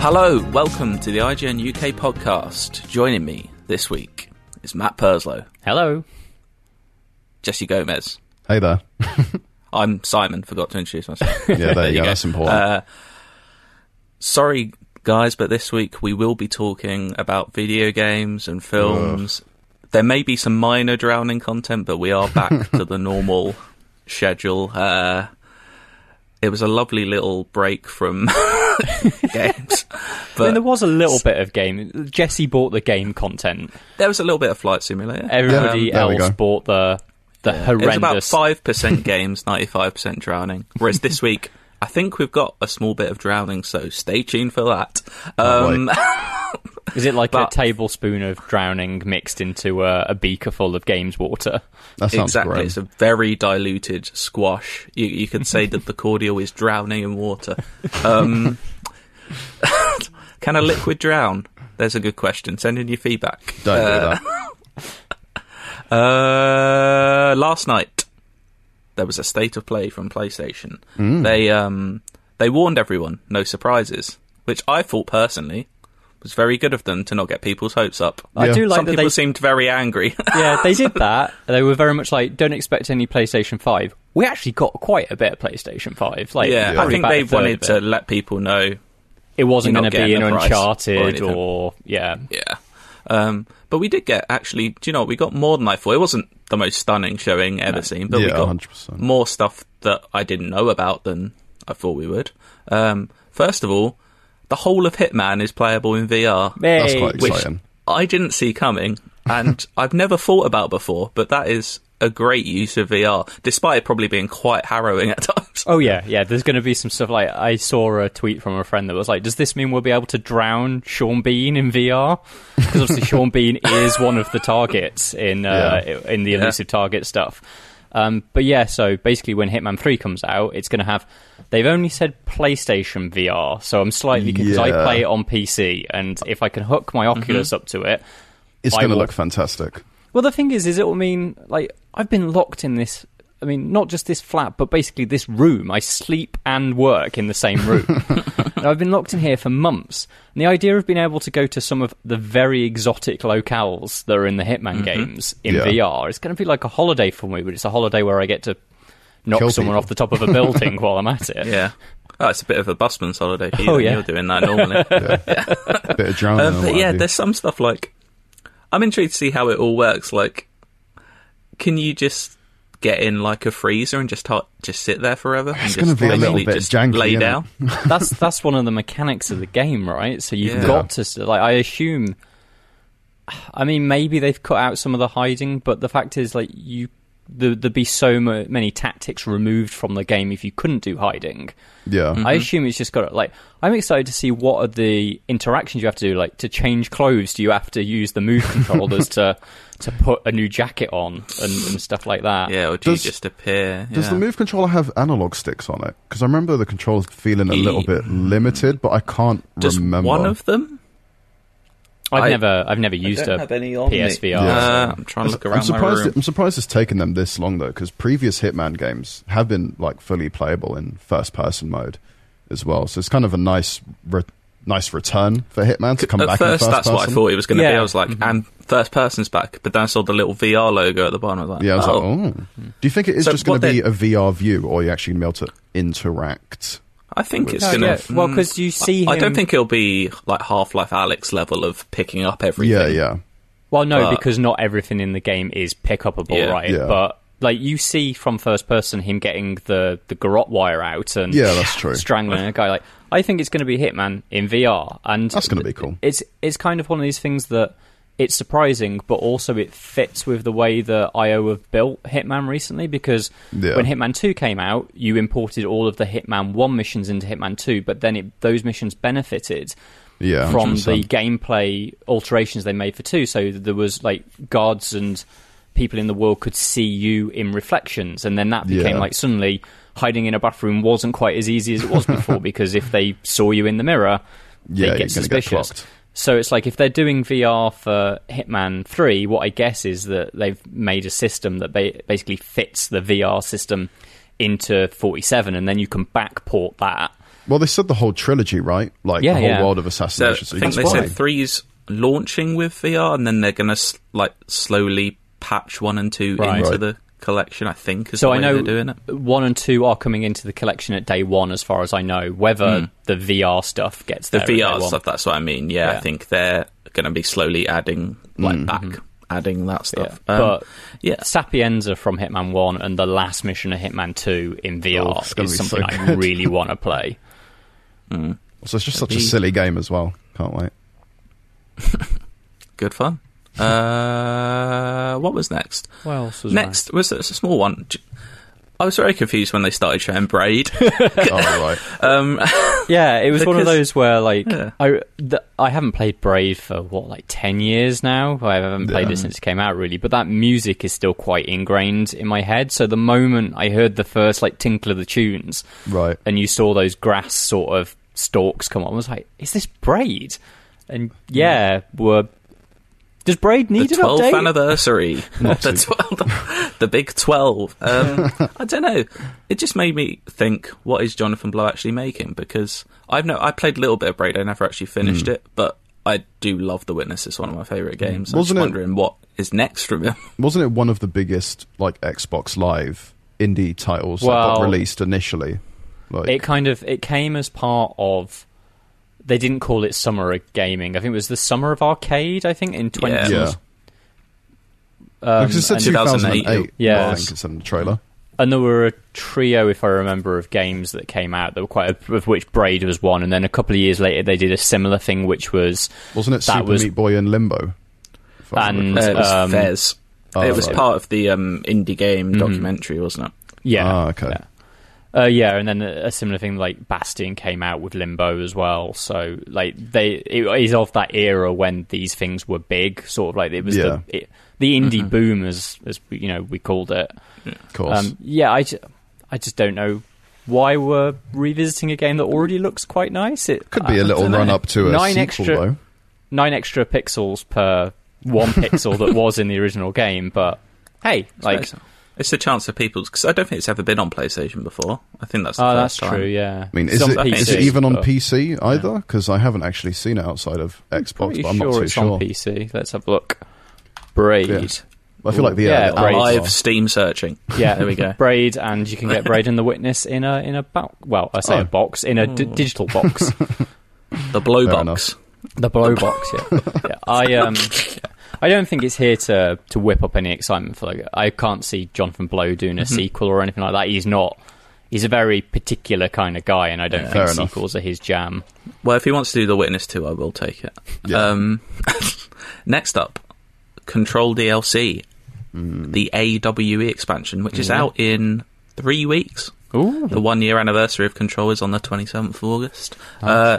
Hello, welcome to the IGN UK podcast. Joining me this week is Matt Purslow. Hello. Jesse Gomez. Hey there. I'm Simon, forgot to introduce myself. Yeah, there, you go. That's important. Uh, sorry, guys, but this week we will be talking about video games and films. There may be some minor drowning content, but we are back to the normal schedule. Uh, it was a lovely little break from games. I mean, there was a little bit of game. Jesse bought the game content. There was a little bit of Flight Simulator. Everybody there we else bought the the It was about five percent games, ninety-five percent drowning. Whereas this week, I think we've got a small bit of drowning, so stay tuned for that. Um, Is it like but- a tablespoon of drowning mixed into a, a beaker full of games water? that sounds exactly, great. it's a very diluted squash. You, you could say that the cordial is drowning in water. Um, can a liquid drown? There's a good question. Send in your feedback. Don't Uh, do that. Uh, last night there was a state of play from PlayStation. Mm. They um they warned everyone, no surprises, which I thought personally was very good of them to not get people's hopes up. I do like Some that people they. seemed very angry. yeah, they did that. They were very much like, don't expect any PlayStation Five. We actually got quite a bit of PlayStation Five. Like, yeah, I think they wanted to let people know. It wasn't going to be getting an a price or Uncharted or yeah. Yeah. Um, but we did get actually. Do you know what? We got more than I thought. It wasn't the most stunning showing ever seen, but we got 100%. more stuff that I didn't know about than I thought we would. Um, first of all, the whole of Hitman is playable in VR, That's Hey. quite which exciting. I didn't see coming, and I've never thought about before. But that is a great use of VR, despite it probably being quite harrowing at times. Oh yeah, yeah. There's going to be some stuff like I saw a tweet from a friend that was like, "Does this mean we'll be able to drown Sean Bean in VR?" Because obviously Sean Bean is one of the targets in uh, in the elusive target stuff. Um, but yeah, so basically, when Hitman Three comes out, it's going to have. They've only said PlayStation VR, so I'm slightly because I play it on PC, and if I can hook my Oculus up to it, It's going to look fantastic. well, the thing is, is it will mean like I've been locked in this. I mean, not just this flat, but basically this room. I sleep and work in the same room. and I've been locked in here for months. And the idea of being able to go to some of the very exotic locales that are in the Hitman games in Yeah. VR, it's going to be like a holiday for me. But it's a holiday where I get to knock Kill someone people. off the top of a building while I'm at it. Yeah. Oh, it's a bit of a busman's holiday for you oh, yeah. You're doing that normally. A bit of drowning. Um, but yeah, there's some stuff like I'm intrigued to see how it all works. Like, can you just get in like a freezer and just ha- just sit there forever? It's and gonna just be a little bit just janky, lay down. that's that's one of the mechanics of the game, right? So you've Yeah. got to like I assume. I mean, maybe they've cut out some of the hiding, but the fact is, like you, the, there'd be so mo- many tactics removed from the game if you couldn't do hiding. yeah. Mm-hmm. I assume it's just got like. I'm excited to see what are the interactions you have to do. Like to change clothes, do you have to use the move controllers to to put a new jacket on and, and stuff like that? Yeah, or do Does- you just appear? Does the move controller have analog sticks on it? Because I remember the controls feeling a little bit limited, but I can't Does remember. one of them? I've I- never I've never used don't a have any on. PSVR. Yeah. Uh, I'm trying to look I'm around my surprised. room. I'm surprised it's taken them this long though, because previous Hitman games have been like fully playable in first-person mode as well. So it's kind of a nice, re- nice return for Hitman to come At back first, in first that's what I thought it was going to be. I was like, and first person's back, but then I saw the little VR logo at the bottom. I was like, Yeah, I was oh. like, oh. Do you think it is So just going to be a VR view, or are you actually going to be able to interact? I think it's No, going to. yeah. Well, mm. 'cause you see I, I don't think it'll be like Half Life Alyx level of picking up everything. Yeah, yeah. Well, no, But- because not everything in the game is pick upable, Yeah. right? Yeah. But like you see from first person him getting the the garrote wire out and Yeah, that's true. strangling a guy. Like I think it's going to be Hitman in VR, and That's gonna be cool. It's it's kind of one of these things that it's surprising, but also it fits with the way that IO have built Hitman recently. Because Yeah. when Hitman Two came out, you imported all of the Hitman One missions into Hitman Two, but then it, those missions benefited Yeah, from 100%. the gameplay alterations they made for two. So there was like guards and people in the world could see you in reflections, and then that became Yeah. like suddenly hiding in a bathroom wasn't quite as easy as it was before because if they saw you in the mirror, Yeah, they you're get gonna get suspicious. clocked. So it's like if they're doing VR for Hitman Three, what I guess is that they've made a system that ba- basically fits the VR system into 47, and then you can backport that. Well, they said the whole trilogy, right? Like Yeah, the whole yeah. world of So assassination. So I think they that's said fine. three's launching with VR, and then they're going to like slowly patch one and two Right. into Right. the collection. I think is So the I know they're doing it. one and two are coming into the collection at day one, as far as I know. Whether hmm. the VR stuff gets. The there at day VR one. stuff. That's what I mean. Yeah, I think they're going to be slowly adding like hmm. back, adding that Yeah. stuff. Um, but yeah, Sapienza from Hitman One and the last mission of Hitman Two in VR Oh, is be so something I really want to play. Hmm. So it's just such a silly game as well. Can't wait. good fun. Uh, what was next? What else was Next was a small one. I was very confused when they started showing Braid. oh right. Um, Yeah, it was one of those where like Yeah. I th- I haven't played Braid for what like ten years now. I haven't played Yeah. it since it came out really, but that music is still quite ingrained in my head. So the moment I heard the first like tinkle of the tunes, Right. and you saw those grass sort of stalks come up, I was like, "Is this Braid?" And yeah, were does Braid the need an 12th update? anniversary. the, 12, the big 12. Um, I don't know. It just made me think, what is Jonathan Blow actually making? Because I've no, I played a little bit of Braid. I never actually finished Hmm. it, but I do love The Witness. It's one of my favourite games. I'm Wasn't it- wondering what is next from him. Wasn't it one of the biggest like Xbox Live indie titles that got Well- released initially? Like, it kind of it came as part of they didn't call it summer of gaming i think it was the summer of arcade i think in 20 Yeah. yeah. um, because it said and, 2008, 2008. yeah. well, I think it's in the trailer. and there were a trio if i remember of games that came out that were quite of which braid was one and then a couple of years later they did a similar thing which was Wasn't it That Super was- Meat Boy in Limbo? If I remember And- Uh, it was Um, Fez. Oh, it was right. part of the um, indie game documentary, wasn't it? yeah Ah, okay. yeah. Uh, yeah, and then a, a similar thing like Bastion came out with Limbo as well. So like they it is of that era when these things were big, sort of like it was Yeah. the it, the indie boom as as we- you know we called it. Of course. Um, yeah, I, ju- I just don't know why we're revisiting a game that already looks quite nice. It Could be a little don't know. run up to a nine sequel, extra though. nine extra pixels per one pixel that was in the original game, but hey, like It's- it's a chance for people because I don't think it's ever been on PlayStation before. I think that's the oh, first that's time. true. Yeah, I mean, is it, PC, is it even on but- PC either? Because I haven't actually seen it outside of Xbox, Pretty but I'm sure not too it's sure. on PC. Let's have a look. Braid. Yeah. I feel like the Yeah, uh, Braid. the Live art- Steam searching. Yeah, There we go. Braid, and you can get Braid and the Witness in a in a box. Well, I say Oh. a box in a d- digital box. The blow Fair box. The blow box, yeah. yeah. I um, I don't think it's here to to whip up any excitement for like. I can't see Jonathan Blow doing a Mm-hmm. sequel or anything like that. He's not. He's a very particular kind of guy, and I don't Fair think enough. sequels are his jam. Well, if he wants to do The Witness 2, I will take it. Yeah. Um, next up, Control DLC, Hmm. the AWE expansion, which is out in three weeks. Ooh, The one year anniversary of Control is on the 27th of August. Uh,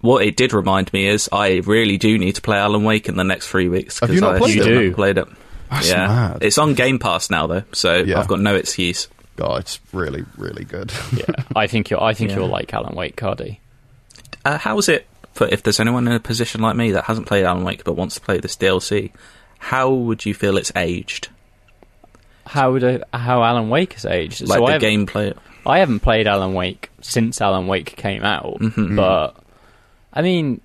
what it did remind me is I really do need to play Alan Wake in the next three weeks. Have 'cause you not I played still it? haven't You do? played it. That's yeah, mad. it's on Game Pass now though, so Yeah. I've got no excuse. God, it's really, really good. yeah. I think you'll. I think Yeah. you'll like Alan Wake, Cardy. Uh, how's it for if there's anyone in a position like me that hasn't played Alan Wake but wants to play this DLC? How would you feel it's aged? How would I, how Alan Wake has aged? Like so I the haven't- gameplay? I haven't played Alan Wake since Alan Wake came out, Mhm. but I mean,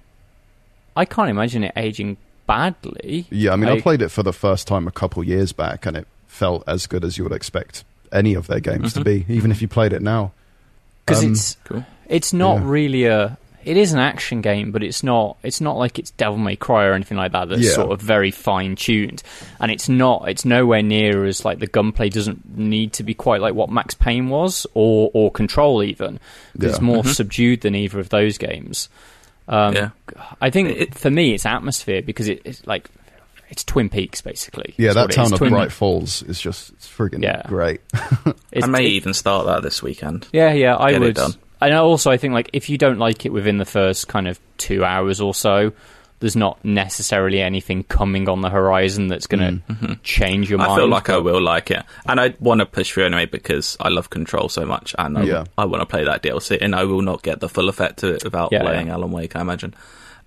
I can't imagine it aging badly. Yeah, I mean, I played it for the first time a couple years back, and it felt as good as you would expect any of their games to be, even if you played it now. because Um, it's Cool. it's not yeah. really a it is an action game, but it's not it's not like it's Devil May Cry or anything like that. That's Yeah. sort of very fine tuned, and it's not it's nowhere near as like the gunplay doesn't need to be quite like what Max Payne was or or Control even. 'cause It's Yeah. more subdued than either of those games. Um, Yeah. I think It- for me, it's atmosphere because it, it's like it's Twin Peaks basically. Yeah, that town of Twin- Bright Falls is just it's friggin' Yeah. great. it's- I may it- even start that this weekend. Yeah, yeah, I Get it would. done. And also, I think like if you don't like it within the first kind of two hours or so, there's not necessarily anything coming on the horizon that's going to change your mind. Mm. I feel like I will like it, and I want to push through anyway because I love Control so much, and I, Yeah. I want to play that DLC, and I will not get the full effect of it without Yeah, playing yeah. Alan Wake. I imagine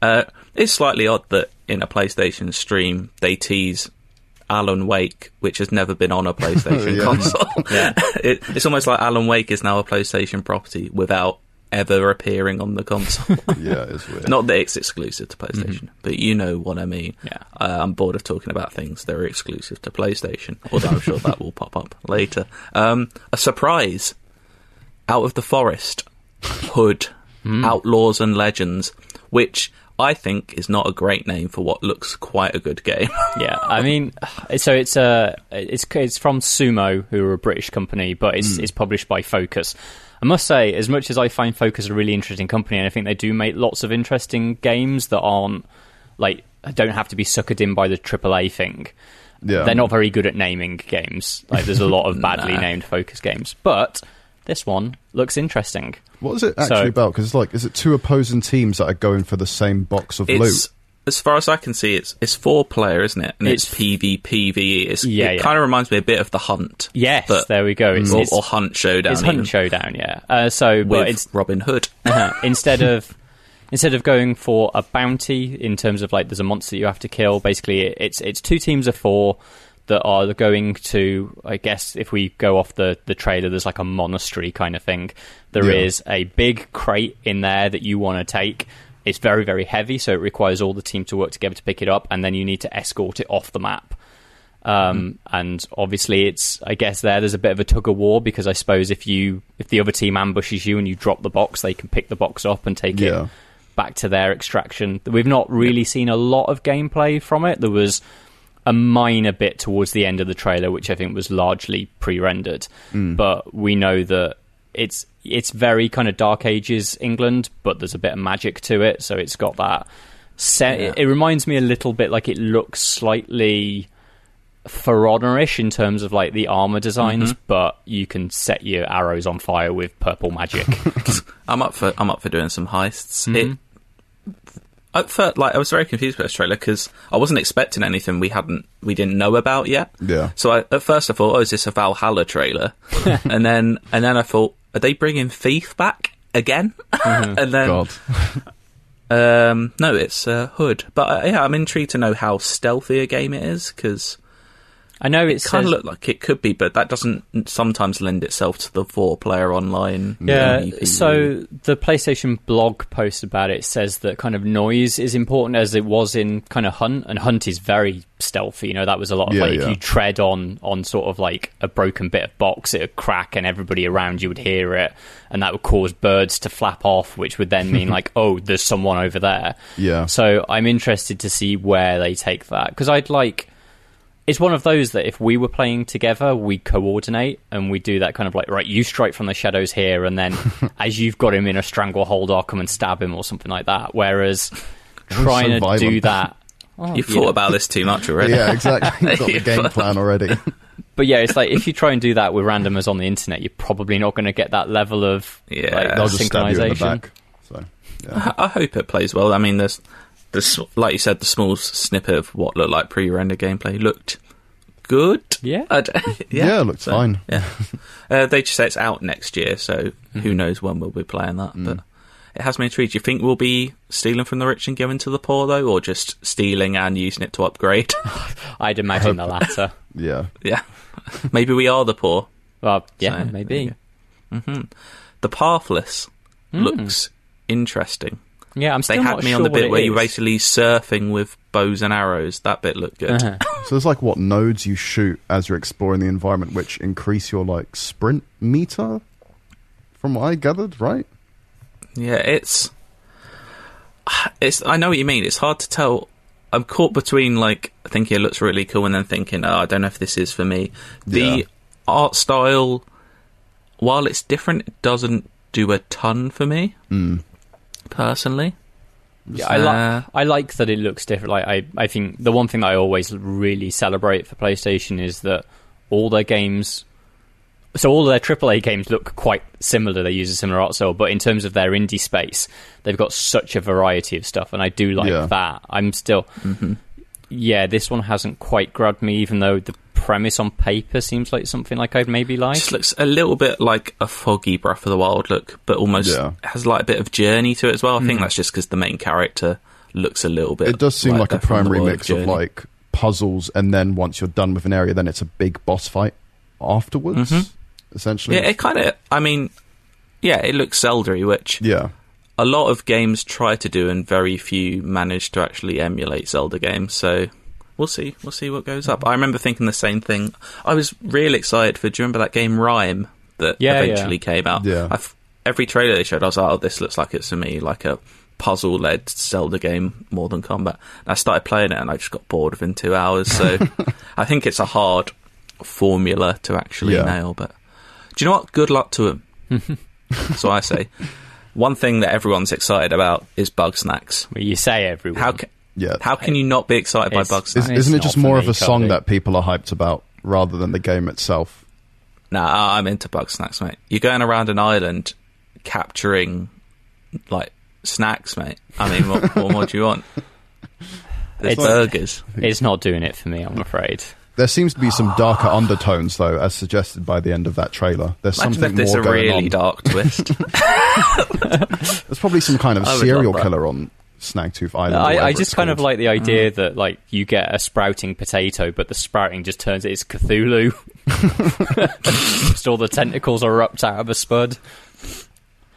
uh, it's slightly odd that in a PlayStation stream they tease Alan Wake, which has never been on a PlayStation console. It, it's almost like Alan Wake is now a PlayStation property without ever appearing on the console. yeah, it's weird. Not that it's exclusive to PlayStation, but you know what I mean. Mm-hmm. Yeah. Uh, I'm bored of talking about things that are exclusive to PlayStation, although I'm sure that will pop up later. Um, a surprise out of the forest, Hood, Hmm. Outlaws and Legends, which I think is not a great name for what looks quite a good game. yeah, I mean, so it's uh, it's it's from Sumo, who are a British company, but it's Hmm. it's published by Focus. I must say, as much as I find Focus a really interesting company, and I think they do make lots of interesting games that aren't like don't have to be suckered in by the AAA thing. Yeah. They're not very good at naming games. Like, there's a lot of badly Nah. named Focus games, but this one looks interesting. What is it actually So- about? Because it's like, is it two opposing teams that are going for the same box of loot? As far as I can see, it's it's four player, isn't it? And it's, It's- PvPvE. It's, Yeah, it yeah. kind of reminds me a bit of the Hunt. Yes, but, there we go. It's, or, it's, or Hunt Showdown. it's Hunt even, Showdown, yeah. Uh, so, with but it's Robin Hood. Uh-huh. instead of instead of going for a bounty in terms of like there's a monster you have to kill basically it's it's two teams of four that are going to i guess if we go off the the trailer there's like a monastery kind of thing There is Yeah. a big crate in there that you want to take it's very very heavy so it requires all the team to work together to pick it up and then you need to escort it off the map um, and obviously it's I guess there there's a bit of a tug of war because I suppose if you if the other team ambushes you and you drop the box they can pick the box up and take Yeah. it back to their extraction. We've not really seen a lot of gameplay from it. There was a minor bit towards the end of the trailer which I think was largely pre-rendered. But we know that it's it's very kind of dark ages England, but there's a bit of magic to it, so it's got that set Yeah. it, it reminds me a little bit like it looks slightly for Honor-ish in terms of like the armor designs, but you can set your arrows on fire with purple magic. I'm up for I'm up for doing some heists. Mm-hmm. It, at first, like I was very confused by this trailer because I wasn't expecting anything we hadn't we didn't know about yet. Yeah. So I, at first I thought, oh, is this a Valhalla trailer? and then and then I thought, are they bringing Thief back again? Mm-hmm. and then God. um, no, it's uh, Hood. But uh, yeah, I'm intrigued to know how stealthy a game it is because I know it it's kind of looked like it could be, but that doesn't sometimes lend itself to the four-player online. Yeah, PvP. so the PlayStation blog post about it says that kind of noise is important as it was in kind of Hunt, and Hunt is very stealthy. You know, that was a lot of Yeah, like yeah. if you tread on on sort of like a broken bit of box, it would crack, and everybody around you would hear it, and that would cause birds to flap off, which would then mean like, oh, there's someone over there. Yeah. So I'm interested to see where they take that because I'd like. It's one of those that if we were playing together, we coordinate and we do that kind of like, right, you strike from the shadows here, and then as you've got him in a stranglehold, I'll come and stab him or something like that. Whereas trying so to do that. Oh, You've you thought know. about this too much already. Yeah, exactly. You've got the game plan already. But yeah, it's like if you try and do that with randomers on the internet, you're probably not going to get that level of Yeah. like, They'll just stab you in the synchronization. back. So, yeah. I I hope it plays well. I mean, there's, there's like you said, the small snippet of what looked like pre-render gameplay looked good. Yeah. Yeah, Yeah, it looked So, fine. Yeah, uh, they just say it's out next year, so Mm-hmm. who knows when we'll be playing that. Mm. But it has me intrigued. Do you think we'll be stealing from the rich and giving to the poor, though, or just stealing and using it to upgrade? I'd imagine the latter. Yeah. yeah, maybe we are the poor. Well, yeah, So, there you maybe. The Pathless looks interesting. Yeah, I'm They had not me sure on the bit it where you're basically surfing with bows and arrows. That bit looked good. Uh-huh. So there's like what nodes you shoot as you're exploring the environment, which increase your like sprint meter. From what I gathered, right? Yeah, it's it's. I know what you mean. It's hard to tell. I'm caught between like thinking it looks really cool and then thinking, oh, I don't know if this is for me. The Yeah. art style, while it's different, it doesn't do a ton for me Mm. Personally. Yeah, I like I like that it looks different. Like I, I think the one thing that I always really celebrate for PlayStation is that all their games so all their AAA games look quite similar. They use a similar art style, but in terms of their indie space, they've got such a variety of stuff, and I do like Yeah. that. I'm still, Mm-hmm. yeah, this one hasn't quite grabbed me, even though the premise on paper seems like something like I'd maybe like. just looks a little bit like a foggy Breath of the Wild look, but almost Yeah. has like a bit of journey to it as well. I think that's just because the main character looks a little bit. It does seem like, a they're from the primary mix of Journey. like puzzles, and then once you're done with an area, then it's a big boss fight afterwards. Mhm. Essentially, Yeah, it kind of. I mean, yeah, it looks Zelda-y, which yeah. a lot of games try to do, and very few manage to actually emulate Zelda games. So we'll see. We'll see what goes up. I remember thinking the same thing. I was really excited for. Do you remember that game Rhyme that Yeah, eventually came out? Yeah. I've, every trailer they showed, I was like, "Oh, this looks like it's for me, like a puzzle-led Zelda game more than combat." And I started playing it, and I just got bored within two hours. So I think it's a hard formula to actually Yeah. nail. But do you know what? Good luck to them. so I say. One thing that everyone's excited about is Bugsnax. Well, you say everyone. How ca- Yeah. how can you not be excited by It's- bug Is, snacks? It's isn't it just more me, of a song Cody. that people are hyped about rather than the game itself? Nah, I'm into Bugsnax, mate. You're going around an island capturing like snacks, mate. I mean, what, what more do you want? There's It's- burgers. It's not doing it for me, I'm afraid. There seems to be some darker undertones, though, as suggested by the end of that trailer. There's Imagine something if there's more a going really on. dark twist. There's probably some kind of serial killer on Snaktooth Island. I, I just it's kind of like the idea mm. that like you get a sprouting potato, but the sprouting just turns it's Cthulhu. just all the tentacles erupt out of a spud.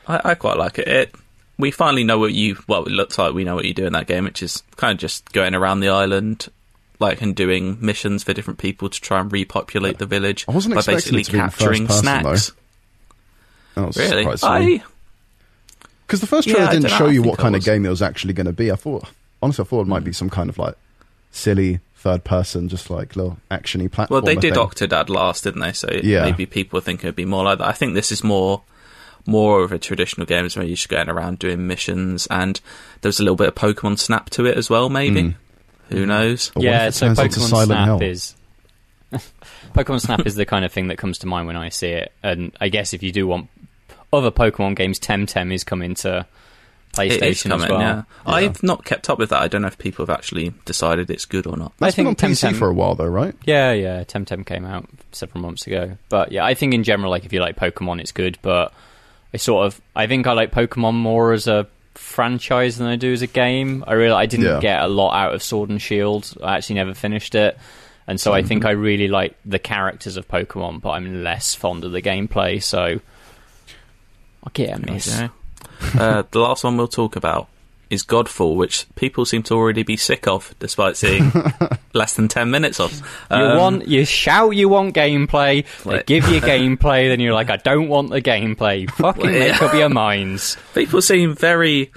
I, I quite like it. it. We finally know what you. Well, it looks like we know what you do in that game, which is kind of just going around the island, like and doing missions for different people to try and repopulate the village I wasn't by basically it to be in first capturing person, snacks. That was Really? quite. I, Because the first trailer I didn't dunno, show you what I kind of game it was actually going to be. I thought, honestly, I thought it might be some kind of like silly third person, just like little actiony platform. well, they did Octodad last, didn't they? So Yeah. maybe people think it'd be more like that. I think this is more more of a traditional game where you're just going around doing missions, and there's a little bit of Pokemon Snap to it as well. Maybe Mm. who knows? But yeah, it so Pokemon Silent Snap Hill? is Pokemon Snap is the kind of thing that comes to mind when I see it. And I guess if you do want other Pokemon games, Temtem is coming to It is PlayStation coming. as well. yeah. Yeah. I've not kept up with that. I don't know if people have actually decided it's good or not. That's I been on think PC Temtem- for a while, though, right? Yeah, yeah. Temtem came out several months ago, but yeah, I think in general, like if you like Pokemon, it's good. But I sort of, I think I like Pokemon more as a franchise than I do as a game. I really, I didn't Yeah. get a lot out of Sword and Shield. I actually never finished it, and so I mm-hmm. think I really like the characters of Pokemon, but I'm less fond of the gameplay. So I'll get a miss. Okay. uh, the last one we'll talk about is Godfall, which people seem to already be sick of, despite seeing less than ten minutes of. You Um, want you shout you want gameplay. They Like- give you gameplay, then you're like, I don't want the gameplay. Fucking make up your minds. people seem very.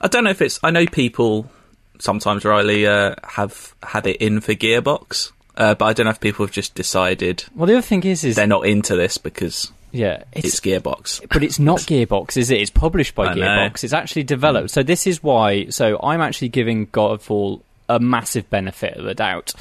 I don't know if it's. I know people sometimes rightly uh, have had it in for Gearbox, uh, but I don't know if people have just decided Well, the other thing is, is they're not into this because yeah, it's, it's, Gearbox. but it's not Gearbox, is it? It's published by I know. Gearbox. It's actually developed. So this is why. So I'm actually giving Godfall a massive benefit of the doubt,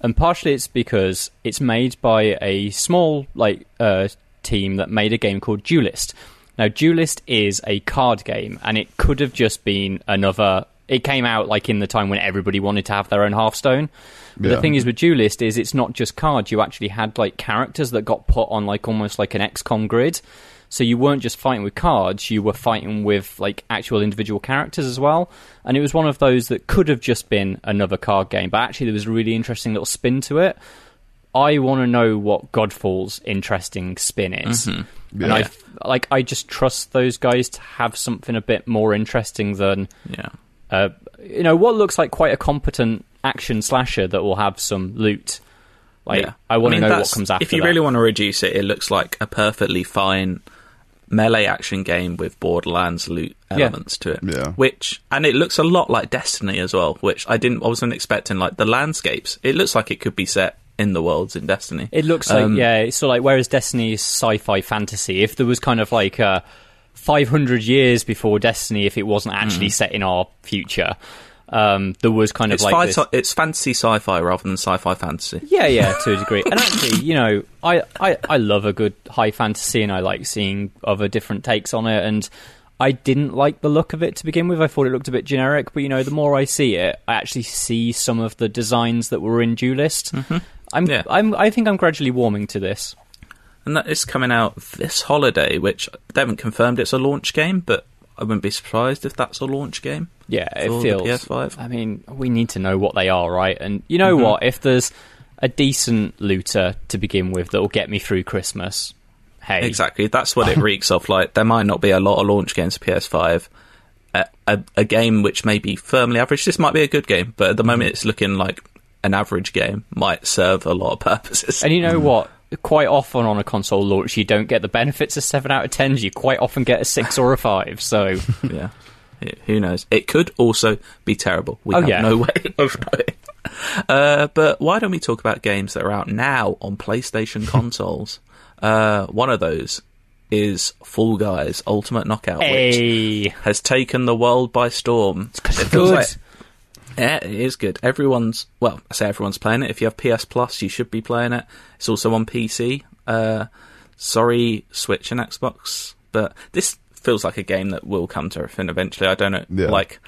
and partially it's because it's made by a small like uh, team that made a game called Duelyst. Now, Duelyst is a card game, and it could have just been another. It came out like in the time when everybody wanted to have their own Hearthstone. But Yeah. the thing is with Duelyst is it's not just cards. You actually had like characters that got put on like almost like an XCOM grid. So you weren't just fighting with cards, you were fighting with like actual individual characters as well. And it was one of those that could have just been another card game, but actually there was a really interesting little spin to it. I want to know what Godfall's interesting spin is. Mm-hmm. And Yeah. I f- like I just trust those guys to have something a bit more interesting than Yeah. Uh, you know what looks like quite a competent action slasher that will have some loot. Like yeah. I want mean, to know what comes after. If you that. really want to reduce it, it looks like a perfectly fine melee action game with Borderlands loot Yeah. elements to it. Yeah. Which and it looks a lot like Destiny as well, which I didn't I wasn't expecting like the landscapes. It looks like it could be set in the worlds in Destiny. It looks like Um, yeah, it's sort of like whereas Destiny is sci-fi fantasy. If there was kind of like a 500 years before Destiny if it wasn't actually set in our future. Um, there was kind of It's, like this, it's fantasy sci-fi rather than sci-fi fantasy. yeah, yeah, to a degree. And actually, you know, I, I, I love a good high fantasy and I like seeing other different takes on it. And I didn't like the look of it to begin with. I thought it looked a bit generic. But, you know, the more I see it, I actually see some of the designs that were in Duelyst. Mm-hmm. I'm, Yeah. I'm, I think I'm gradually warming to this. And that is coming out this holiday, which they haven't confirmed it's a launch game, but I wouldn't be surprised if that's a launch game. Yeah, it feels. PS5. I mean, we need to know what they are, right? And you know Mm-hmm. what? If there's a decent looter to begin with that will get me through Christmas, hey, Exactly, that's what it reeks of. Like there might not be a lot of launch games for PS5. A, a, a game which may be firmly average. This might be a good game, but at the moment it's looking like an average game might serve a lot of purposes. And you know what? Quite often on a console launch, you don't get the benefits of seven out of tens. You quite often get a six or a five. So yeah, Who- who knows? It could also be terrible. We Oh, have yeah. no way of knowing. Uh, but why don't we talk about games that are out now on PlayStation consoles? Uh, one of those is Fall Guys Ultimate Knockout, which has taken the world by storm. It feels like- yeah, it is good. Everyone's well, I say everyone's playing it. If you have PS Plus, you should be playing it. It's also on PC. Uh, sorry, Switch and Xbox, but this feels like a game that will come to a fin eventually. I don't know, Yeah. like.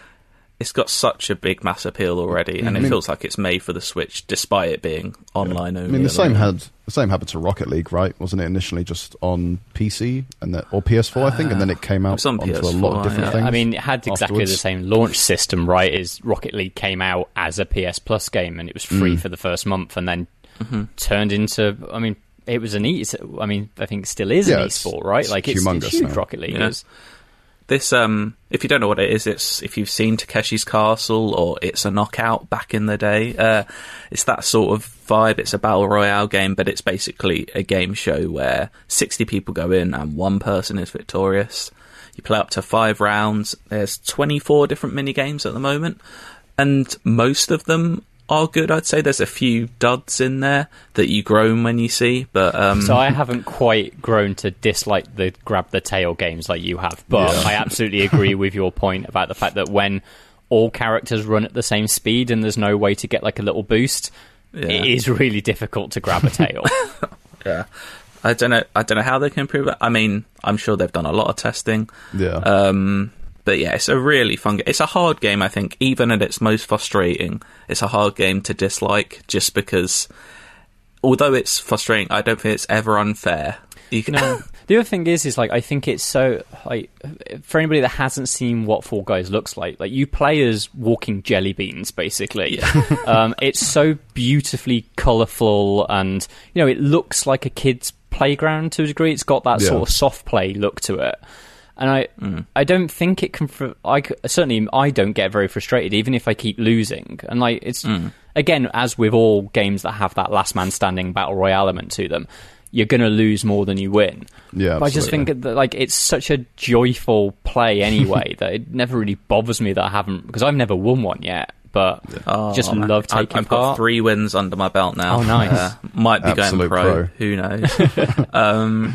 It's got such a big mass appeal already, mm-hmm. and it mean- feels like it's made for the Switch, despite it being online I only. I mean, the same moment. had the same happened to Rocket League, right? Wasn't it initially just on PC and then, or PS4, I think, and then it came ah, out was on onto a lot of different yeah. things. I mean, it had exactly afterwards. the same launch system, right? Is Rocket League came out as a PS Plus game and it was free mm. for the first month, and then Mm-hmm. turned into. I mean, it was an e. I mean, I think it still is Yeah, an it's- esport, right? it's like it's, humongous it's huge. now. Rocket League Yeah. is. This, um, if you don't know what it is, it's if you've seen Takeshi's Castle or It's a Knockout back in the day. Uh, it's that sort of vibe. It's a battle royale game, but it's basically a game show where 60 people go in and one person is victorious. You play up to five rounds. There's 24 different mini games at the moment, and most of them are good. I'd say there's a few duds in there that you groan when you see, but um, So I haven't quite grown to dislike the grab the tail games like you have, but Yeah. I absolutely agree with your point about the fact that when all characters run at the same speed and there's no way to get like a little boost, Yeah. it is really difficult to grab a tail. Yeah. I don't know. I don't know how they can improve it. I mean, I'm sure they've done a lot of testing. yeah, Um, but yeah, it's a really fun. game. It's a hard game. I think even at its most frustrating, it's a hard game to dislike. Just because, although it's frustrating, I don't think it's ever unfair. You can. No. The other thing is, is like I think it's so like for anybody that hasn't seen what Fall Guys looks like, like you play as walking jelly beans, basically. um, it's so beautifully colourful, and you know it looks like a kid's playground to a degree. It's got that Yeah. sort of soft play look to it. And I, I don't think it can. Fr- I c- certainly I don't get very frustrated, even if I keep losing. And like it's again, as with all games that have that last man standing battle royale element to them, you're going to lose more than you win. Yeah, but I just think that like it's such a joyful play anyway that it never really bothers me that I haven't because I've never won one yet. But Oh, just man. love I- taking I've got three wins under my belt now. Oh, nice. Uh, might be Absolute going pro. pro. Who knows? um,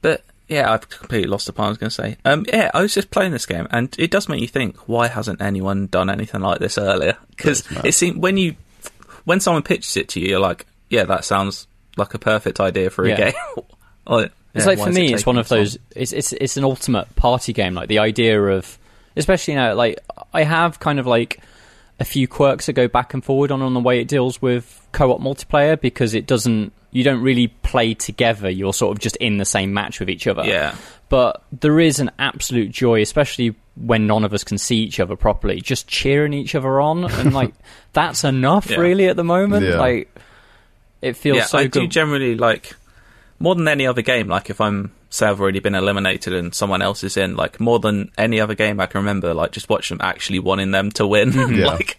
but yeah, I've completely lost the point I was going to say. Um, yeah, I was just playing this game, and it does make you think: why hasn't anyone done anything like this earlier? Because it seems when you when someone pitches it to you, you're like, yeah, that sounds like a perfect idea for a Yeah. game. Like, It's yeah, like for is it me, it's one of those. It's it's it's an ultimate party game. Like the idea of, especially now, like I have kind of like a few quirks that go back and forward on on the way it deals with co-op multiplayer because it doesn't. You don't really play together. You're sort of just in the same match with each other. Yeah. But there is an absolute joy, especially when none of us can see each other properly, just cheering each other on, and like that's enough, Yeah. really, at the moment. Yeah. Like it feels yeah, so I good. do generally like more than any other game. Like if I'm say I've already been eliminated and someone else is in, like more than any other game I can remember, like just watch them actually wanting them to win. Yeah. like,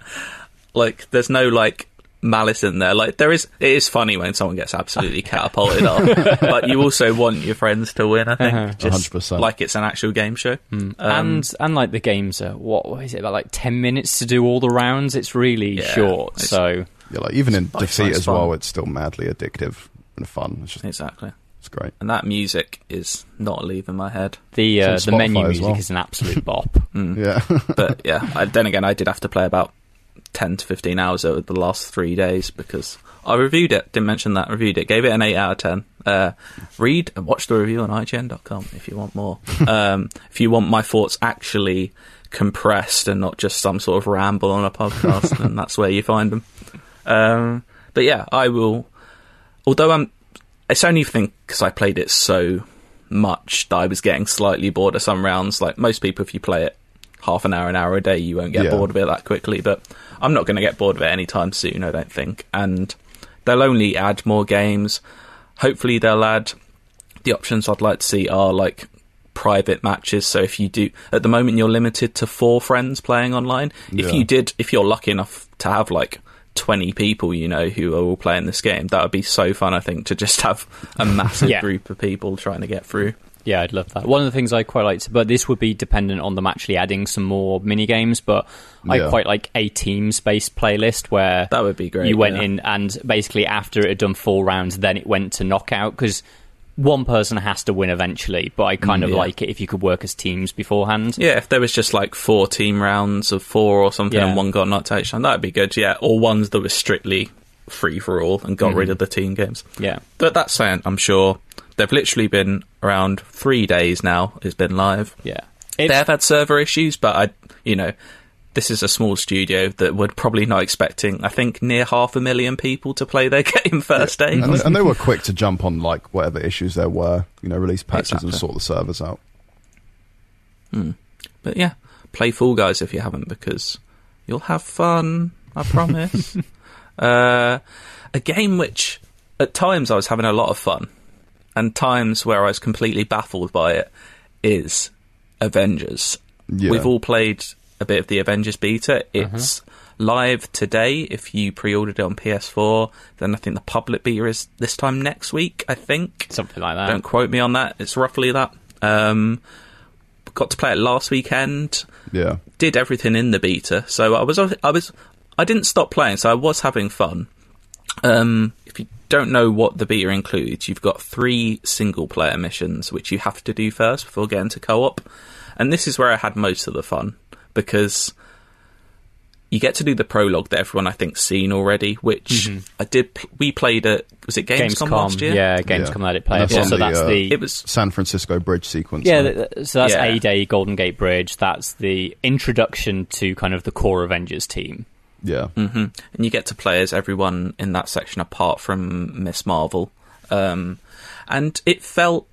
like there's no like malice in there. Like there is, it is funny when someone gets absolutely catapulted off, but you also want your friends to win. I think Uh-huh. just 100%. like it's an actual game show. Um, and and like the games are what, what is it about like ten minutes to do all the rounds? It's really Yeah, short. it's- So yeah, like even in defeat as fun. well, it's still madly addictive and fun. It's just exactly. It's great. and that music is not leaving my head. The uh, the menu music well. is an absolute bop. Yeah. But yeah, I, then again, I did have to play about ten to fifteen hours over the last three days because I reviewed it. Didn't mention that. Reviewed it. Gave it an eight out of ten. Uh, read and watch the review on IGN.com if you want more. um, if you want my thoughts actually compressed and not just some sort of ramble on a podcast, then that's where you find them. Um, but yeah, I will. Although I'm, it's only think because I played it so much that I was getting slightly bored of some rounds. Like most people, if you play it half an hour, an hour a day, you won't get Yeah. bored of it that quickly. But I'm not going to get bored of it anytime soon. I don't think. And they'll only add more games. Hopefully, they'll add the options I'd like to see are like private matches. So if you do, at the moment, you're limited to four friends playing online. If Yeah. you did, if you're lucky enough to have like 20 people, you know, who are all playing this game, that would be so fun, I think, to just have a massive Yeah. group of people trying to get through. Yeah, I'd love that. One of the things I quite liked, but this would be dependent on them actually adding some more mini games. But I Yeah. quite like a teams-based playlist where That would be great. you went yeah. in and basically after it had done four rounds, then it went to knockout because one person has to win eventually. But I kind of Mm, yeah. like it if you could work as teams beforehand. Yeah, if there was just like four team rounds of four or something Yeah. and one got knocked out that'd be good, yeah. Or ones that were strictly free for all and got rid of the team games. Yeah. But that's saying, I'm sure they've literally been around three days now. It's been live. Yeah. They've had server issues, but I, you know, this is a small studio that would probably not expecting. I think near half a million people to play their game first day. and, they, and they were quick to jump on like whatever issues there were, you know, release patches Exactly. and sort the servers out. But yeah, play Fall Guys if you haven't because you'll have fun. I promise. uh, a game which at times I was having a lot of fun, and times where I was completely baffled by it is Avengers. Yeah. We've all played a bit of the Avengers beta. It's live today. If you pre-ordered it on PS4, then I think the public beta is this time next week. I think. something like that. Don't quote me on that. It's roughly that. Um, got to play it last weekend. Yeah. Did everything in the beta, so I was I was I didn't stop playing, so I was having fun. Um, if you don't know what the beta includes, you've got three single player missions which you have to do first before getting to co-op, and this is where I had most of the fun because you get to do the prologue that everyone I think's seen already, which I did. We played at was it Gamescom, last year? Yeah, Gamescom let it play. And Yeah, that's so on that's uh, the It was San Francisco bridge sequence. Yeah, right? th- th- so that's Yeah. A Day Golden Gate Bridge. That's the introduction to kind of the core Avengers team. yeah. hmm And you get to play as everyone in that section apart from Ms. Marvel. Um, and it felt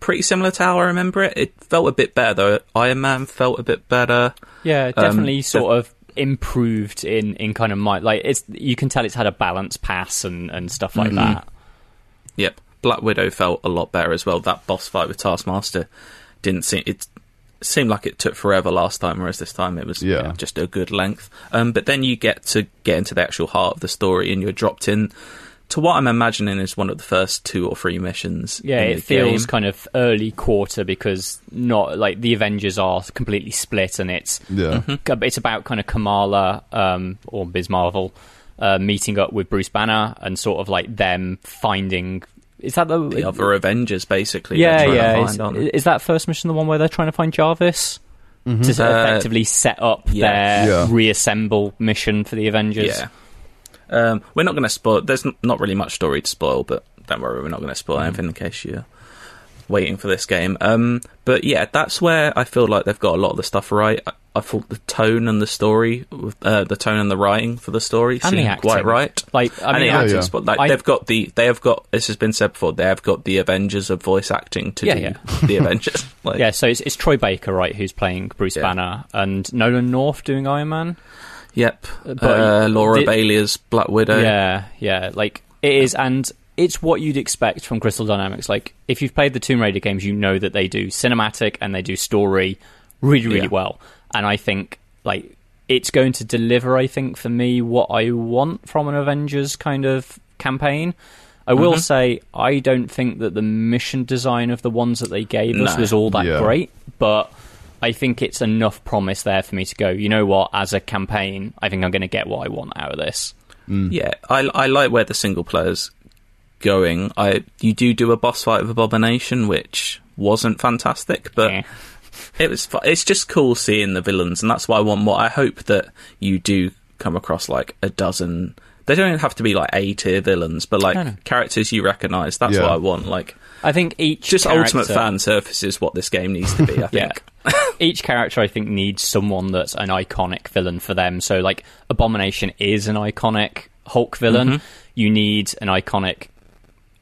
pretty similar to how I remember it. It felt a bit better, though. Iron Man felt a bit better. Yeah, Um, definitely the- sort of improved in, in kind of my like it's you can tell it's had a balance pass and, and stuff like that. Yep. Black Widow felt a lot better as well. That boss fight with Taskmaster didn't seem it seemed like it took forever last time, whereas this time it was Yeah. yeah, just a good length. Um, but then you get to get into the actual heart of the story, and you're dropped in to what I'm imagining is one of the first two or three missions. Yeah, in it the feels game. kind of early quarter because not like the Avengers are completely split and it's Yeah. it's about kind of Kamala um, or Ms. Marvel uh, meeting up with Bruce Banner and sort of like them finding. Is that the, the other Avengers, basically. Yeah, yeah. to Is, aren't is that first mission the one where they're trying to find Jarvis to Uh, effectively set up yeah. their Yeah. reassemble mission for the Avengers? Yeah. Um, we're not going to spoil. There's not really much story to spoil, but don't worry, we're not going to spoil anything in case you're waiting for this game. Um, but yeah, that's where I feel like they've got a lot of the stuff right. I, I thought the tone and the story, uh, the tone and the writing for the story And seemed acting. quite right. Like, I and mean, the I- acting, yeah. spot, like I- they've got the, they have got. This has been said before. They have got the Avengers of voice acting to Yeah, do yeah. the Avengers. Like, yeah. So it's, it's Troy Baker, right, who's playing Bruce Yeah. Banner, and Nolan North doing Iron Man. Yep. But uh, Laura the- Bailey as Black Widow. Yeah, yeah. Like it is, and it's what you'd expect from Crystal Dynamics. Like if you've played the Tomb Raider games, you know that they do cinematic and they do story really, really Yeah. well. And I think like it's going to deliver. I think for me, what I want from an Avengers kind of campaign. I will Mhm. say I don't think that the mission design of the ones that they gave us No. was all that Yeah. great, but I think it's enough promise there for me to go. You know what? As a campaign, I think I'm going to get what I want out of this. Yeah, I, I like where the single players going. I you do do a boss fight with Abomination, which wasn't fantastic, but Eh. it was. fu- It's just cool seeing the villains, and that's why I want more. I hope that you do come across like a dozen. They don't have to be like A tier villains, but like No, no. characters you recognise. That's Yeah. what I want. Like I think each just character- ultimate fan surface is what this game needs to be. I Yeah. Think. Each character, I think, needs someone that's an iconic villain for them. So, like, Abomination is an iconic Hulk villain. Mm-hmm. You need an iconic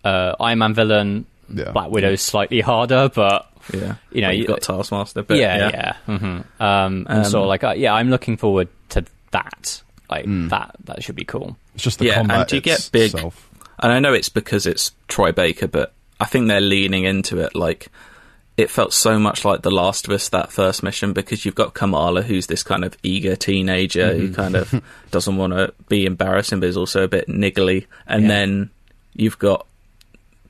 uh, Iron Man villain. Yeah. Black Widow's slightly harder, but Yeah, You know, Well, you've got Taskmaster, but yeah, yeah. mm-hmm Um, and so, like, uh, yeah, I'm looking forward to that. Like that, that should be cool. It's just the Yeah, and combat you get big- itself. And I know it's because it's Troy Baker, but I think they're leaning into it. Like, it felt so much like The Last of Us, that first mission, because you've got Kamala, who's this kind of eager teenager who mm-hmm. kind of doesn't want to be embarrassing, but is also a bit niggly. And Yeah. then you've got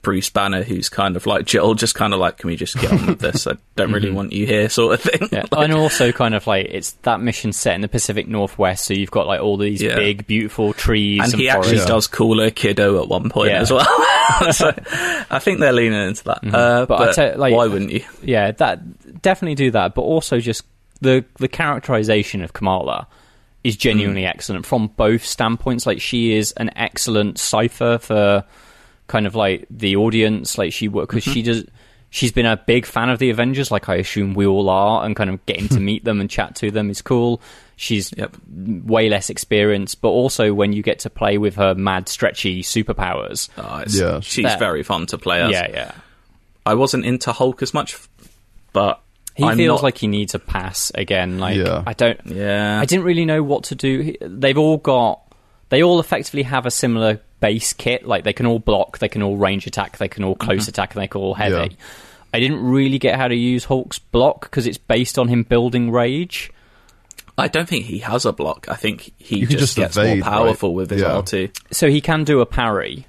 Bruce Banner, who's kind of like Joel, just kind of like, can we just get on with this? I don't really mm-hmm. want you here, sort of thing. Yeah, Like, and also kind of like it's that mission set in the Pacific Northwest, so you've got like all these Yeah. big, beautiful trees and and, he actually does call her kiddo at one point Yeah. as well. so I think they're leaning into that. Mm-hmm. Uh, But but I tell- like- why wouldn't you? yeah, that definitely do that, but also just the the characterization of Kamala is genuinely mm. excellent from both standpoints. Like she is an excellent cipher for kind of like the audience. Like she works because she mm-hmm. does. She's been a big fan of the Avengers, like I assume we all are, and kind of getting to meet them and chat to them is cool. She's Yep. way less experienced, but also when you get to play with her mad, stretchy superpowers. Oh, Yeah. she's That- very fun to play as. Yeah, yeah. I wasn't into Hulk as much, but He I'm feels not- like he needs a pass again. Like Yeah. I don't. yeah. I didn't really know what to do. They've all got. They all effectively have a similar base kit. Like they can all block, they can all range attack, they can all close Mm-hmm. attack, and they can all heavy. Yeah. I didn't really get how to use Hulk's block because it's based on him building rage. I don't think he has a block. I think he just, just gets evade, more powerful right? with his Yeah. R2. So he can do a parry,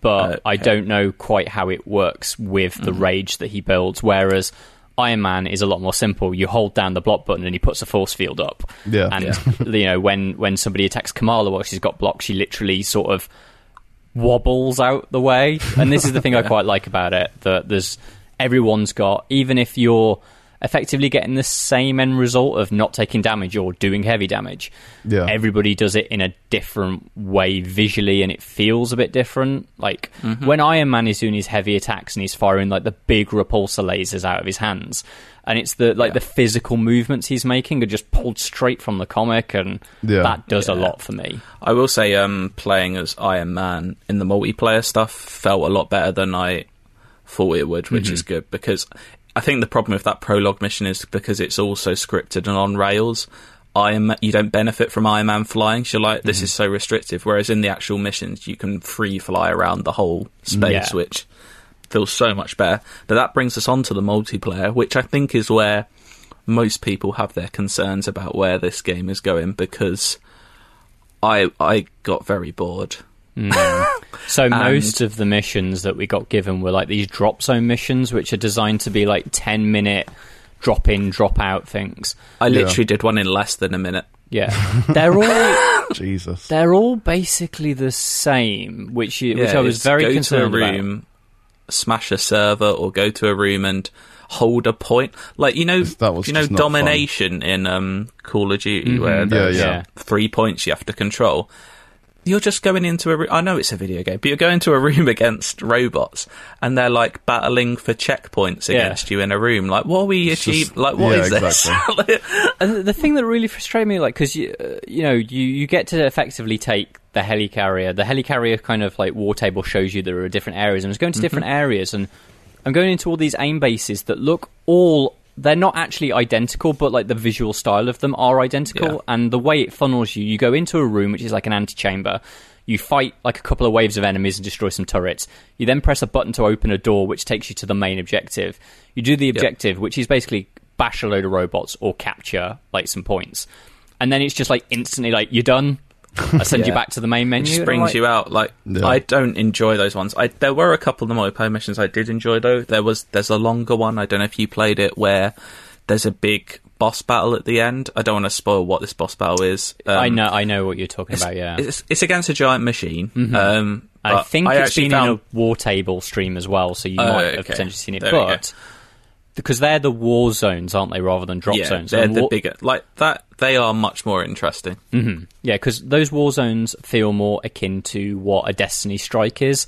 but I don't know quite how it works with the Mm-hmm. rage that he builds. Whereas Iron Man is a lot more simple. You hold down the block button and he puts a force field up. Yeah. And you know when when somebody attacks Kamala while she's got blocked, she literally sort of wobbles out the way. And this is the thing I quite like about it that there's everyone's got even if you're effectively getting the same end result of not taking damage or doing heavy damage. Yeah. Everybody does it in a different way visually and it feels a bit different. Like mm-hmm. when Iron Man is doing his heavy attacks and he's firing like the big repulsor lasers out of his hands. And it's the like the physical movements he's making are just pulled straight from the comic and Yeah. that does a lot for me. I will say, um, playing as Iron Man in the multiplayer stuff felt a lot better than I thought it would, which is good because I think the problem with that prologue mission is because it's also scripted and on rails. Iron Man, you don't benefit from Iron Man flying. So you're like, this is so restrictive. Whereas in the actual missions, you can free fly around the whole space, Yeah. which feels so much better. But that brings us on to the multiplayer, which I think is where most people have their concerns about where this game is going because I I got very bored. Hmm. So most of the missions that we got given were like these drop zone missions, which are designed to be like ten minute drop in, drop out things. I Yeah. literally did one in less than a minute. Yeah, they're all Jesus. they're all basically the same, which you, which I was very go concerned to a about. Room, smash a server, or go to a room and hold a point. Like you know, That was you know, just not fun. domination in um, Call of Duty, Mm-hmm. where there's yeah. three points you have to control. You're just going into a. Re- I know it's a video game, but you're going to a room against robots, and they're like battling for checkpoints Yeah. against you in a room. Like, what are we It's achieve? just- Like, what yeah, is this? And the thing that really frustrated me, like, because you, uh, you know, you, you get to effectively take the helicarrier. The helicarrier kind of like war table shows you there are different areas, and I was going to different areas, and I'm going into all these AIM bases that look all. They're not actually identical, but like the visual style of them are identical, Yeah. and the way it funnels you, you go into a room which is like an antechamber. You fight like a couple of waves of enemies and destroy some turrets. You then press a button to open a door, which takes you to the main objective. You do the objective, which is basically bash a load of robots or capture like some points, and then it's just like instantly like you're done. I send you back to the main menu. just and I'm brings like, you out. Like Yeah. I don't enjoy those ones. I there were a couple of the multiplayer missions I did enjoy though. There was there's a longer one. I don't know if you played it where there's a big boss battle at the end. I don't want to spoil what this boss battle is. Um, I know, I know what you're talking about. Yeah, it's, it's against a giant machine, um, I think I it's actually been found- in a war table stream as well, so you Oh, might have okay. potentially seen it. There. But because they're the war zones, aren't they, rather than drop yeah, zones? they're And the war- bigger like that. They are much more interesting. Yeah, because those war zones feel more akin to what a Destiny strike is.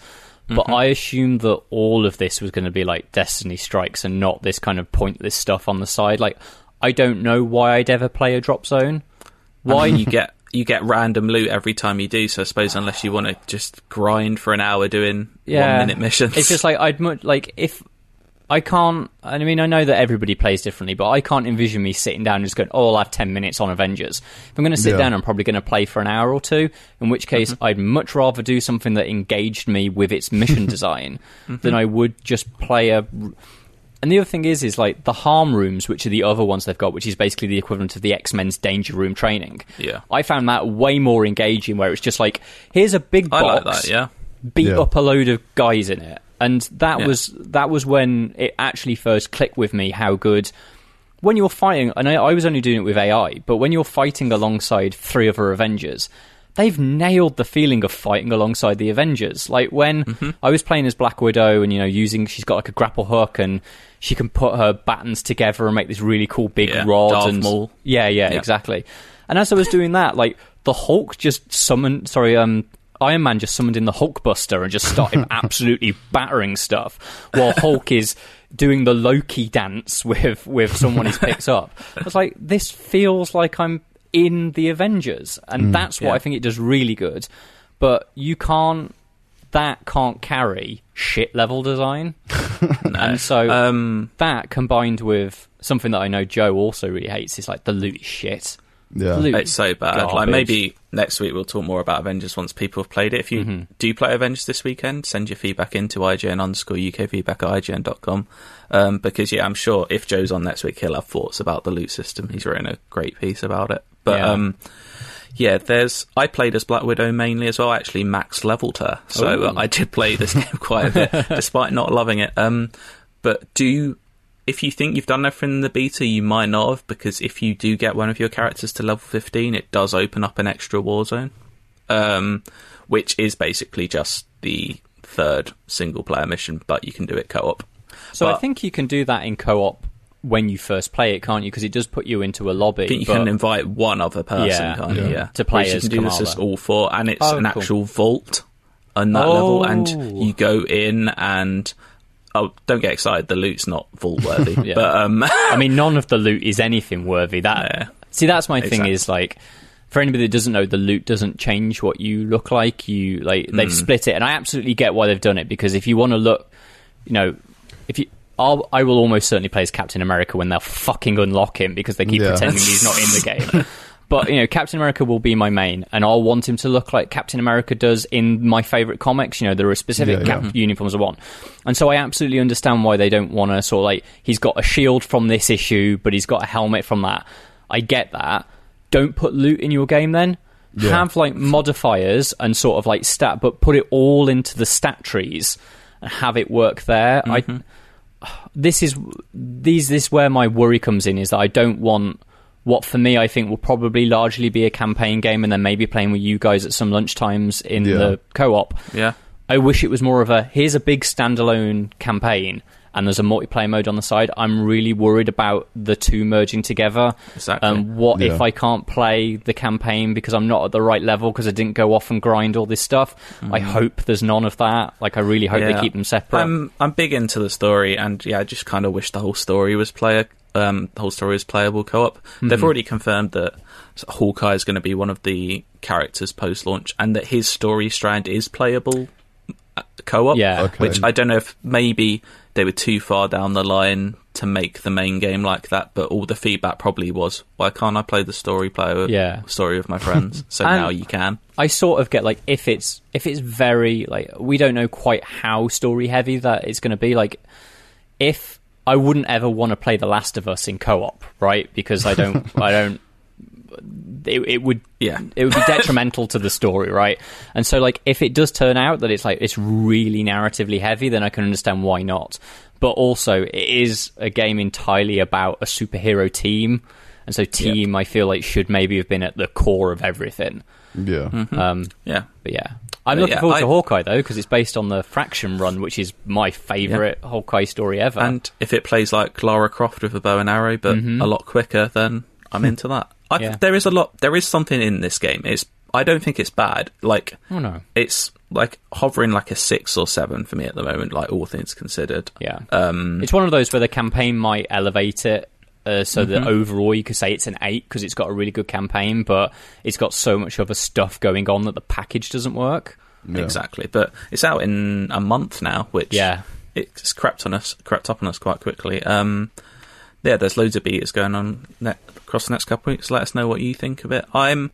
But Mm-hmm. I assume that all of this was going to be like Destiny strikes and not this kind of pointless stuff on the side. Like, I don't know why I'd ever play a drop zone. Why Why? you get you get random loot every time you do? So I suppose unless you want to just grind for an hour doing yeah, one minute missions, It's just like I'd much like if I can't. I mean, I know that everybody plays differently, but I can't envision me sitting down and just going, "Oh, I'll have ten minutes on Avengers." If I'm going to sit Yeah. down, I'm probably going to play for an hour or two. In which case, Mm-hmm. I'd much rather do something that engaged me with its mission design Mm-hmm. than I would just play a. And the other thing is, is like the HARM rooms, which are the other ones they've got, which is basically the equivalent of the X Men's Danger Room training. Yeah. I found that way more engaging, where it's just like, here's a big I box like that. Yeah, beat Yeah. up a load of guys in it, and that Yeah. was that was when it actually first clicked with me how good. When you're fighting, and I, I was only doing it with AI, but when you're fighting alongside three other Avengers, they've nailed the feeling of fighting alongside the Avengers. Like when Mm-hmm. I was playing as Black Widow, and you know, using she's got like a grapple hook, and she can put her battens together and make this really cool big Yeah, rod. Darth and Maul. yeah, yeah, Yeah. exactly. And as I was doing that, like the Hulk just summoned. Sorry, um, Iron Man just summoned in the Hulkbuster and just started absolutely battering stuff, while Hulk is doing the Loki dance with with someone he picks up. I was like, this feels like I'm in the Avengers, and that's what yeah. I think it does really good. But you can't. That can't carry shit level design, and so um, that combined with something that I know Joe also really hates is like the loot is shit. Yeah. It's so bad. Like maybe next week we'll talk more about Avengers once people have played it. If you Mm-hmm. do play Avengers this weekend, send your feedback into IGN underscore UK feedback at IGN.com. Um, because yeah, I'm sure if Joe's on next week, he'll have thoughts about the loot system. He's written a great piece about it. But Yeah. um, yeah, there's. I played as Black Widow mainly as well. I actually max leveled her, so uh, Ooh. I did play this game quite a bit, despite not loving it. Um, but do if you think you've done everything in the beta, you might not have, because if you do get one of your characters to level 15, it does open up an extra war zone, um, which is basically just the third single player mission, but you can do it co op. So I think you can do that in co-op when you first play it, can't you? Because it does put you into a lobby. I think you but- can invite one other person, Yeah. can't you? Yeah. Yeah. To play Whereas you can do this Kamala. as all four, and it's Oh, an cool. actual vault on that Oh. level, and you go in and. Oh, don't get excited. The loot's not vault worthy, Yeah. but um, I mean, none of the loot is anything worthy. That Yeah. see, that's my thing. Is like for anybody that doesn't know, the loot doesn't change what you look like. You like they've split it, and I absolutely get why they've done it because if you want to look, you know, if you. I'll, I will almost certainly play as Captain America when they'll fucking unlock him because they keep Yeah. pretending he's not in the game. But you know, Captain America will be my main, and I'll want him to look like Captain America does in my favorite comics. You know, there are specific Yeah, cap yeah. uniforms I want, and so I absolutely understand why they don't want to sort of like he's got a shield from this issue, but he's got a helmet from that. I get that. Don't put loot in your game then. Yeah. Have like modifiers and sort of like stat, but put it all into the stat trees and have it work there. I mm-hmm. this is these this is where my worry comes in is that I don't want what for me I think will probably largely be a campaign game and then maybe playing with you guys at some lunchtimes in Yeah. the co-op. yeah, I wish it was more of a here's a big standalone campaign and there's a multiplayer mode on the side. I'm really worried about the two merging together. Exactly. Um, what if I can't play the campaign because I'm not at the right level because I didn't go off and grind all this stuff? I hope there's none of that. Like I really hope they Mm. Keep them separate. I'm I'm big into the story, and yeah, I just kind of wish the whole story was player, um, the whole story is playable co-op. Mm-hmm. They've already confirmed that Hawkeye is going to be one of the characters post-launch, and that his story strand is playable uh, co-op. Yeah. Okay. which I don't know if maybe they were too far down the line to make the main game like that, but all the feedback probably was, why can't I play the story player Yeah. story with my friends? So now you can. I sort of get like if it's if it's very like we don't know quite how story heavy that it's going to be. Like if I wouldn't ever want to play The Last of Us in co-op, right? Because I don't I don't. It, it would Yeah. it would be detrimental to the story, right? And so, like, if it does turn out that it's like it's really narratively heavy, then I can understand why not. But also, it is a game entirely about a superhero team, and so team I feel like should maybe have been at the core of everything. Yeah. Um, Yeah. but yeah, I'm looking yeah, forward I- to Hawkeye though because it's based on the Fraction run, which is my favourite Hawkeye story ever. And if it plays like Lara Croft with a bow and arrow, but a lot quicker, then I'm into that. I, Yeah. There is a lot. There is something in this game. It's. I don't think it's bad. Like oh no, it's like hovering like a six or seven for me at the moment. Like all things considered. yeah, Um, it's one of those where the campaign might elevate it. Uh, so Mm-hmm. that overall you could say it's an eight because it's got a really good campaign, but it's got so much other stuff going on that the package doesn't work. Yeah. Exactly. But it's out in a month now, which Yeah. it's crept on us, crept up on us quite quickly. Um, yeah, there's loads of betas going on ne- across the next couple of weeks. Let us know what you think of it. I'm.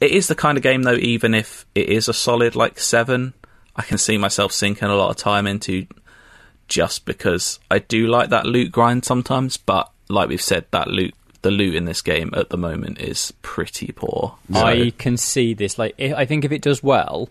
It is the kind of game though. Even if it is a solid like seven, I can see myself sinking a lot of time into just because I do like that loot grind sometimes. But like we've said, that loot, the loot in this game at the moment is pretty poor. I can see this. Like, i I think if it does well,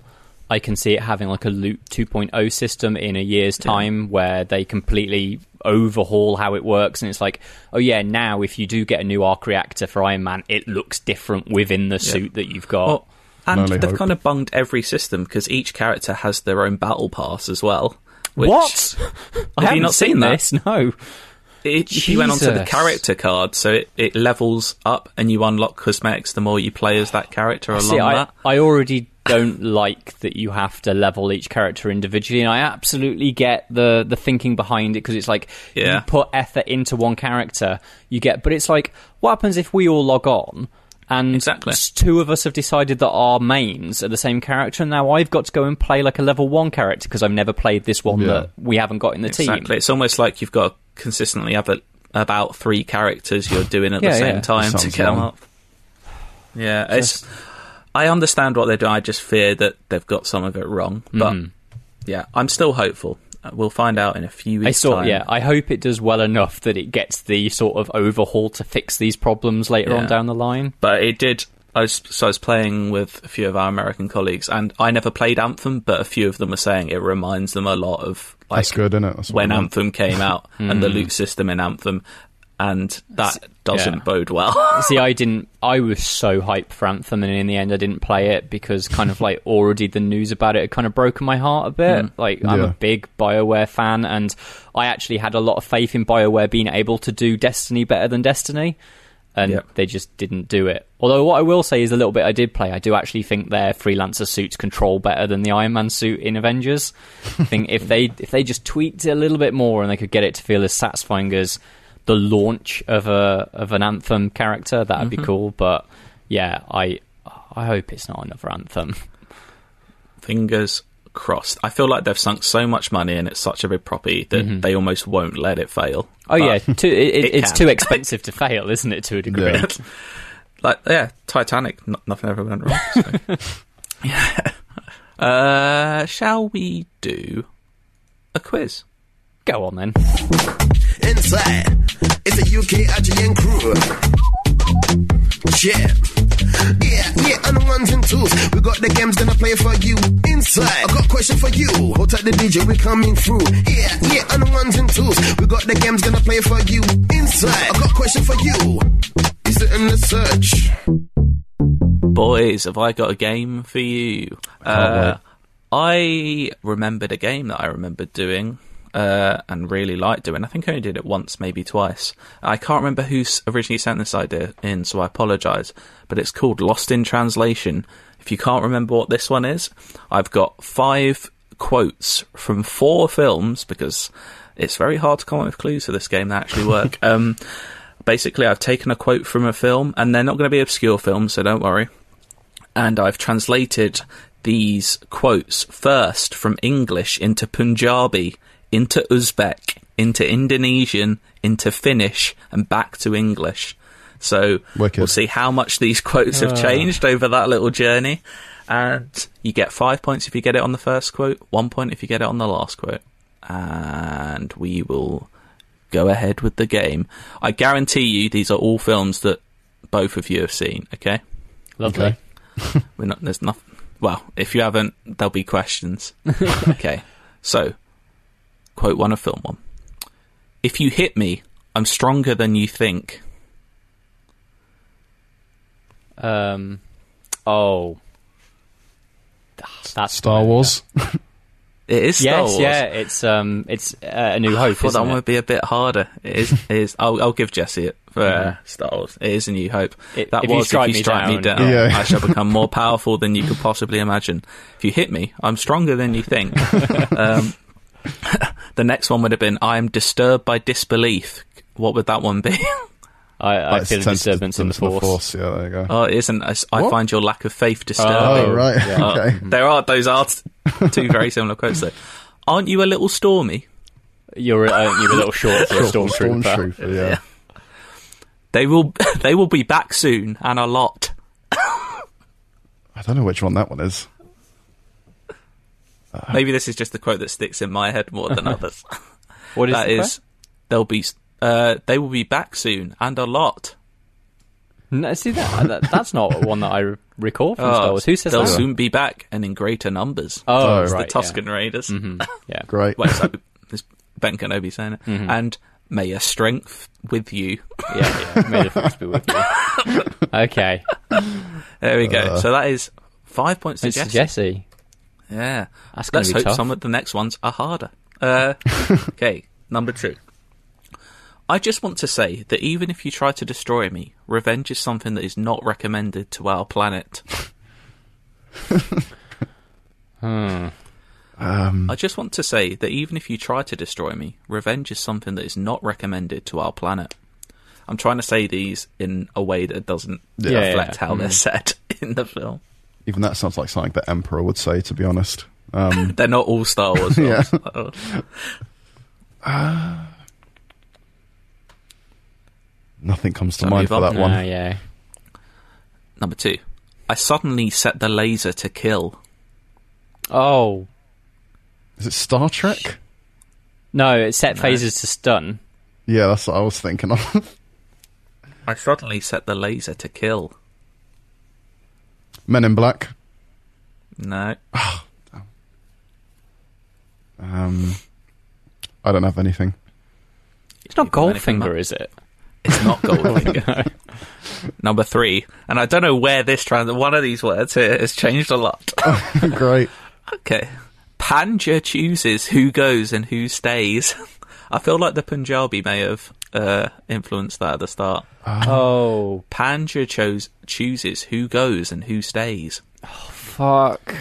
I can see it having like a Loot 2.0 system in a year's time where they completely overhaul how it works, and it's like, oh yeah, now if you do get a new arc reactor for Iron Man, it looks different within the suit that you've got. Well, and only they've hope. kind of bunged every system because each character has their own battle pass as well. Which, what? I Have haven't you not seen that? this. No. It, you went onto the character card, so it, it levels up and you unlock cosmetics the more you play as that character along See, I, that. I already don't like that you have to level each character individually, and I absolutely get the the thinking behind it because it's like Yeah. you put effort into one character, you get. But it's like, what happens if we all log on? And Exactly. two of us have decided that our mains are the same character, and now I've got to go and play like a level one character because I've never played this one Yeah. that we haven't got in the Exactly. team. Exactly, it's almost like you've got to consistently have a, about three characters you're doing at Yeah, the same yeah. time to Sounds get them up. Yeah, it's. I understand what they're doing. I just fear that they've got some of it wrong. But Mm-hmm. yeah, I'm still hopeful. We'll find out in a few weeks. I saw, time. yeah. I hope it does well enough that it gets the sort of overhaul to fix these problems later on down the line. but it did. I was so I was playing with a few of our American colleagues, and I never played Anthem, but a few of them were saying it reminds them a lot of like That's good, isn't it? That's when I want. Anthem came out hmm. and the loot system in Anthem, and that doesn't yeah. bode well. See, I didn't. I was so hyped for Anthem, and in the end, I didn't play it because kind of like already the news about it had kind of broken my heart a bit. Mm. Like I'm a big Bioware fan, and I actually had a lot of faith in Bioware being able to do Destiny better than Destiny, and Yep. they just didn't do it. Although what I will say is a little bit I did play. I do actually think their freelancer suits control better than the Iron Man suit in Avengers. I think if they if they just tweaked it a little bit more and they could get it to feel as satisfying as the launch of a of an anthem character, that'd be cool. But yeah, I I hope it's not another anthem. Fingers crossed. I feel like they've sunk so much money and it's such a big property that they almost won't let it fail. Oh But- yeah, too, it, it, it it's can. too expensive to fail, isn't it? To a degree. Yeah. like yeah, Titanic. n- nothing ever went wrong. So. yeah. Uh, shall we do a quiz? Go on then. Inside, it's a UK IGN crew. Yeah. Yeah, yeah, and the ones and twos. We got the games gonna play for you. Inside, I got a question for you. Hold tight the DJ, we coming through. Yeah, yeah, and the ones and twos. We got the games gonna play for you. Inside, I got a question for you. Is it in the search? Boys, have I got a game for you? Uh, I remembered a game that I remembered doing uh, and really liked doing. I think I only did it once, maybe twice. I can't remember who originally sent this idea in, so I apologise. But it's called Lost in Translation. If you can't remember what this one is, I've got five quotes from four films because it's very hard to come up with clues for this game that actually work. um, basically, I've taken a quote from a film, and they're not going to be obscure films, so don't worry and I've translated these quotes first from English into Punjabi, into Uzbek, into Indonesian, into Finnish, and back to English. So Wicked. we'll see how much these quotes have ah. changed over that little journey. And you get five points if you get it on the first quote, one point if you get it on the last quote. And we will go ahead with the game. I guarantee you these are all films that both of you have seen, okay? Lovely. Okay. We're not. There's nothing. Well, if you haven't, there'll be questions. okay. So, quote one of film one. If you hit me, I'm stronger than you think. Um, oh, That's Star Wars. It is Star Yes, Wars. yeah, it's um, it's uh, a New Hope. I thought isn't that it? would be a bit harder. It is. It is. I'll, I'll give Jesse it for uh, Star Wars. It is a New Hope. It- that if you was strike if you me strike me down- down, Yeah. I shall become more powerful than you could possibly imagine. If you hit me, I'm stronger than you think. um, the next one would have been I am disturbed by disbelief. What would that one be? I, I Like, feel a disturbance in the force. Yeah, there you go. oh, it isn't. I, I find your lack of faith disturbing. Oh, right. yeah. Uh, okay. there are those are two very similar quotes though. Aren't you a little stormy? You're a, uh, you're a little short for a stormtrooper. Stormtrooper, yeah. They will. They will be back soon, and a lot. I don't know which one that one is. Maybe this is just the quote that sticks in my head more than others. What is That the is, they'll be. Uh, they will be back soon, and a lot. No, see that, that that's not one that I re- recall from Star Oh, Wars. Who says they'll that? soon be back and in greater numbers. Oh, Oh, It's right, the Tusken Raiders. Yeah. Mhm, yeah. Great. Well, it's, like, it's Ben Kenobi saying it. And may your strength with you. yeah, yeah. May the force be with you. Okay, There we go. so that is five points to it's Jesse. Jesse. Yeah. That's gonna Let's be hope tough. some of the next ones are harder. Uh, okay, number two. I just want to say that even if you try to destroy me, revenge is something that is not recommended to our planet. Hmm. I just want to say that even if you try to destroy me, revenge is something that is not recommended to our planet. I'm trying to say these in a way that doesn't Yeah, reflect yeah. how they're said in the film. Even that sounds like something the Emperor would say, to be honest. Um, They're not all Star Wars Yeah. films. nothing comes to Shall I mind for on? that No, one. yeah. Number two. I suddenly set the laser to kill. Oh Is it Star Trek? no, it set phases to stun. Yeah, that's what I was thinking of. I suddenly set the laser to kill. Men in Black. No. Um, I don't have anything. It's not You got anything, Goldfinger, is it? It's not Goldfinger. Number three. And I don't know where this trans one of these words here has changed a lot. Great. okay. Panja chooses who goes and who stays. I feel like the Punjabi may have uh, influenced that at the start. Oh Panja chose chooses who goes and who stays. fuck!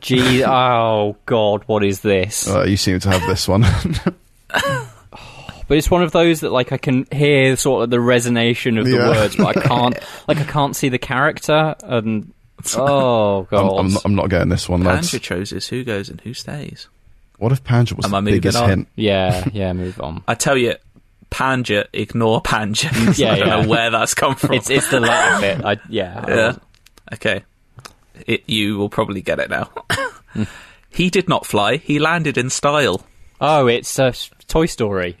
Gee, oh god, what is this? Uh, you seem to have this one. But it's one of those that like I can hear sort of the resonation of the Yeah. words, but I can't like I can't see the character. And oh I'm, god, I'm, not, I'm not getting this one, lads. Panja chooses who goes and who stays. What if Panja was Am the I moving biggest on? hint? yeah, yeah. Move on. I tell you, Panja, ignore Panja. Yeah, I don't yeah. know where that's come from. It's it's the latter bit. I, yeah, Yeah. was- Okay. It, you will probably get it now. he did not fly. He landed in style. Oh, it's uh, Toy Story.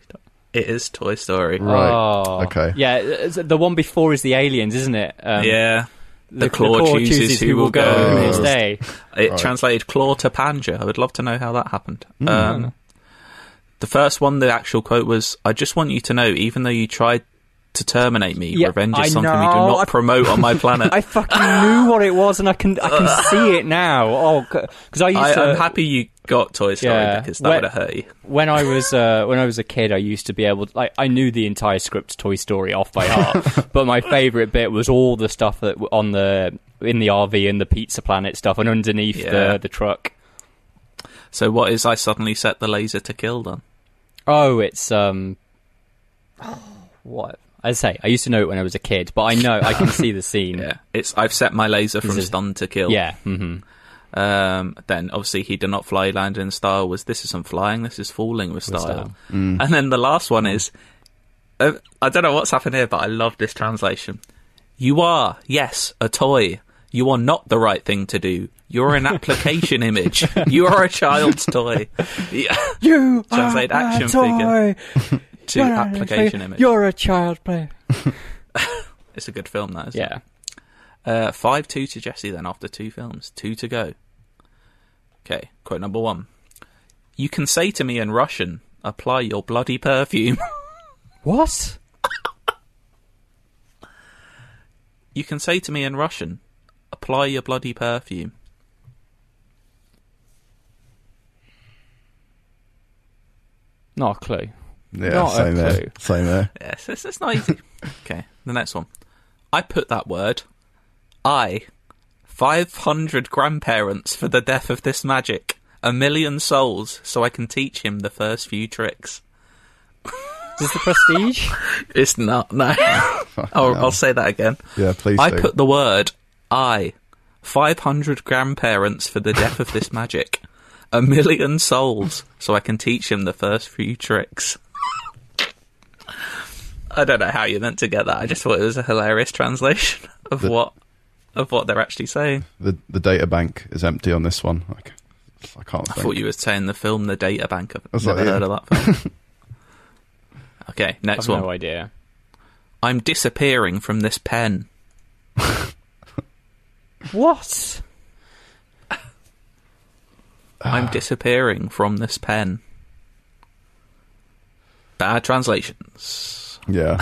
It is Toy Story. Right. Oh, Okay. Yeah, the one before is the aliens, isn't it? Um, yeah. The, The, claw, chooses, who will go. and and who who will will stay. It Right. translated claw to Panja. I would love to know how that happened. Um, the first one, the actual quote was, "I just want you to know, even though you tried to terminate me, Yeah, revenge is I something we do not I- promote on my planet." I fucking knew what it was, and I can I can see it now. Oh, because I used I, to. I'm happy you got Toy Story Yeah. because that would have hurt you. when I was uh, when I was a kid, I used to be able to, like I knew the entire script to Toy Story off by heart. but my favourite bit was all the stuff that on the in the RV and the Pizza Planet stuff, and underneath Yeah. the the truck. So what is I suddenly set the laser to kill then? Oh, it's um, what I say. I used to know it when I was a kid, but I know I can see the scene. Yeah, it's I've set my laser from Is stun to kill. Yeah. hmm Um, then obviously he did not fly, land in style. Was this isn't flying? This is falling with style. style. And then the last one is, uh, I don't know what's happened here, but I love this translation. You are yes a toy. You are not the right thing to do. You're an application image. You are a child's toy. Yeah, You Translate are action a to you're application image. You're a child player. it's a good film, that is. Yeah. Uh, five two to Jesse. Then after two films, two to go. Okay, quote number one. You can say to me in Russian, "Apply your bloody perfume." what? you can say to me in Russian, "Apply your bloody perfume." Not a clue. Yeah, Not a same clue. there. Same there. Yes, it's, it's not easy. okay, the next one. I put that word. I. 500 grandparents for the death of this magic. A million souls so I can teach him the first few tricks. Is this the prestige? It's not, no. oh, I'll say that again. Yeah, please I do. put the word I. 500 grandparents for the death of this magic. A million souls so I can teach him the first few tricks. I don't know how you meant to get that. I just thought it was a hilarious translation of The- what of what they're actually saying. the the data bank is empty on this one. Like, I can't. I think. thought you were saying the film The Data Bank. I've never like, yeah. heard of that film. okay, next I've one. no idea. I'm disappearing from this pen. What? I'm disappearing from this pen. Bad translations. Yeah.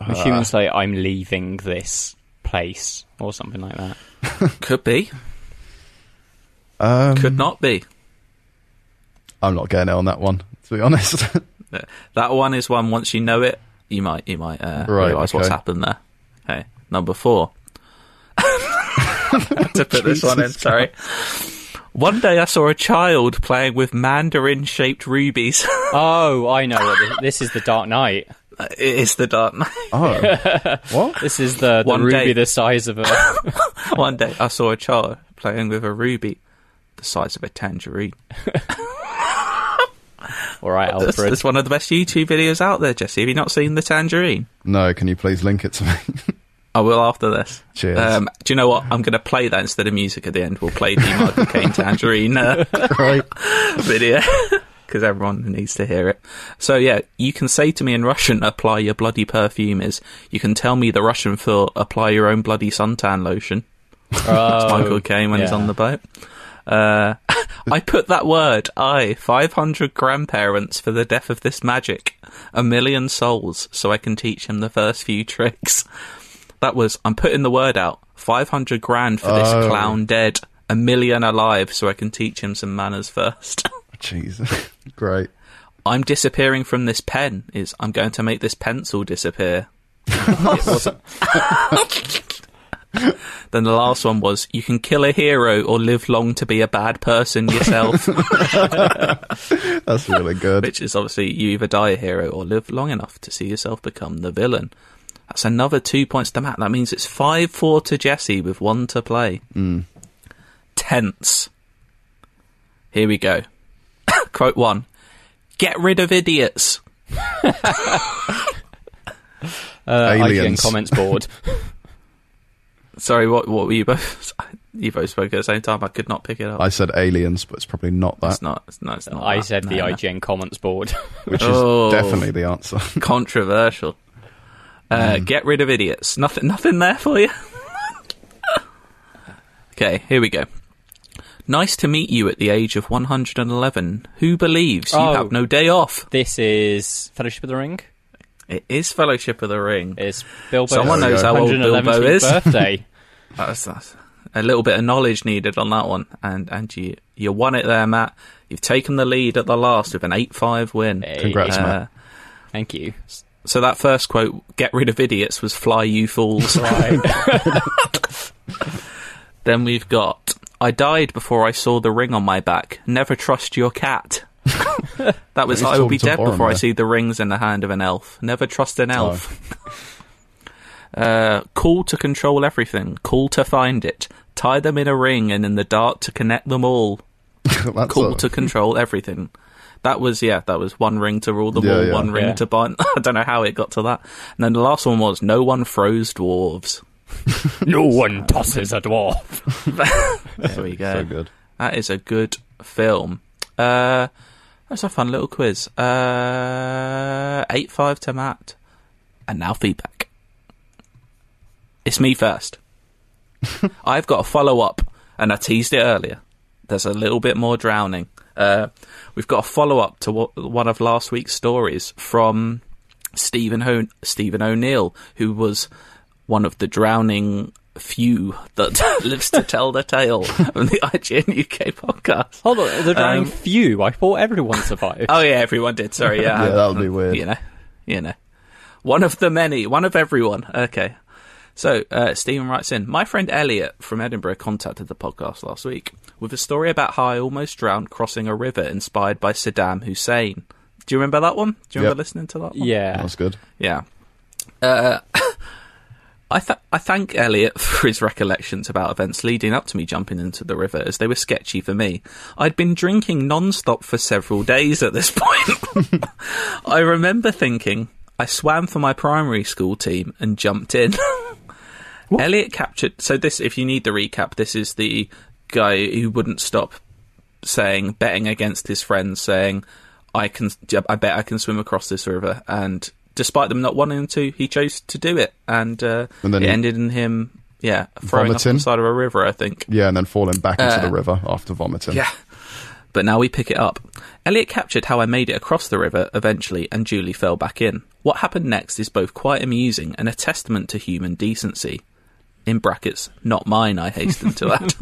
I'm assuming it's like I'm leaving this place or something like that. Could be. Um, Could not be. I'm not getting it on that one. To be honest. That one is one. Once you know it, you might you might uh, Right, realize what's okay. happened there. Okay, number four. to put this one in, Jesus sorry. One day I saw a child playing with mandarin-shaped rubies. Oh, I know what this, this is. The Dark Knight. it is the Dark Knight. oh, what? This is the, the One ruby day. the size of a. One day I saw a child playing with a ruby the size of a tangerine. All right, It's, Alfred. it's one of the best YouTube videos out there, Jesse. Have you not seen the tangerine? No, can you please link it to me? I will after this. Cheers. Um, do you know what? I'm going to play that instead of music at the end. We'll play the Michael Caine Tangerine uh, right. video because everyone needs to hear it. So yeah, you can say to me in Russian, "Apply your bloody perfume." Is you can tell me the Russian for "Apply your own bloody suntan lotion." Oh, Michael Caine when he's on the boat. Uh, I put that word, I, 500 grandparents for the death of this magic, a million souls, so I can teach him the first few tricks. That was, I'm putting the word out, 500 grand for this Oh. clown dead, a million alive, so I can teach him some manners first. Jesus. Great. I'm disappearing from this pen, is, I'm going to make this pencil disappear. Then the last one was, you can kill a hero or live long to be a bad person yourself. That's really good. which is obviously you either die a hero or live long enough to see yourself become the villain. That's another two points to Matt. That means it's 5 4 to Jesse with one to play. Tense. Here we go. Quote one Get rid of idiots. Uh, IGN comments board. Sorry, what what were you both? You both spoke at the same time. I could not pick it up. I said aliens, but it's probably not that, it's not. It's not. It's not I that. said the No, no. IGN comments board. which is Oh. definitely the answer. controversial. Uh, Get rid of idiots. Nothing, nothing there for you. okay, here we go. Nice to meet you at the age of 111. Who believes you Oh. have no day off? this is Fellowship of the Ring. It is Fellowship of the Ring. It's Bilbo's Someone knows how old Bilbo is. birthday. That's, that's a little bit of knowledge needed on that one, and and you you won it there, Matt. You've taken the lead at the last with an eight-five win. Hey. Congrats, Uh, Matt. Thank you. So that first quote, "Get rid of idiots," was "Fly, you fools." Right. Then we've got I died before I saw the ring on my back. Never trust your cat. that was I will be dead before I see the rings in the hand of an elf. Never trust an elf. uh, cool to control everything. Cool to find it. Tie them in a ring and in the dark to connect them all. Cool a- to control everything. That was yeah, that was one ring to rule them Yeah, all, yeah. one ring Yeah. to bind. I don't know how it got to that. And then the last one was no one froze dwarves. no one tosses a dwarf. There we go. so good. That is a good film. Uh, that's a fun little quiz. Uh, eight five to Matt, and now feedback. It's me first. I've got a follow up, and I teased it earlier. There's a little bit more drowning. Uh, we've got a follow up to what, one of last week's stories from Stephen Ho- Stephen O'Neill, who was one of the drowning few that lives to tell the tale on the IGN UK podcast. Hold on, the drowning Um, few. I thought everyone survived. Oh yeah, everyone did. Sorry, yeah, Yeah, that would be weird. You know, you know, one of the many, one of everyone. Okay. So uh, Stephen writes in: My friend Elliot from Edinburgh contacted the podcast last week with a story about how I almost drowned crossing a river inspired by Saddam Hussein. Do you remember that one? Do you remember Yep. listening to that? One? yeah. That's good. Yeah. Uh, I, th- I thank Elliot for his recollections about events leading up to me jumping into the river, as they were sketchy for me. I'd been drinking non-stop for several days at this point. I remember thinking, I swam for my primary school team and jumped in. Elliot captured. So this, if you need the recap, this is the guy who wouldn't stop saying, betting against his friends, saying, "I can, I bet I can swim across this river." And despite them not wanting him to, he chose to do it, and, uh, And then it ended in him, yeah, throwing Vomiting? the side of a river. I think. Yeah, and then falling back into Uh, the river after vomiting. Yeah. But now we pick it up. Elliot captured how I made it across the river eventually, and Julie fell back in. What happened next is both quite amusing and a testament to human decency. In brackets, not mine, I hasten to add.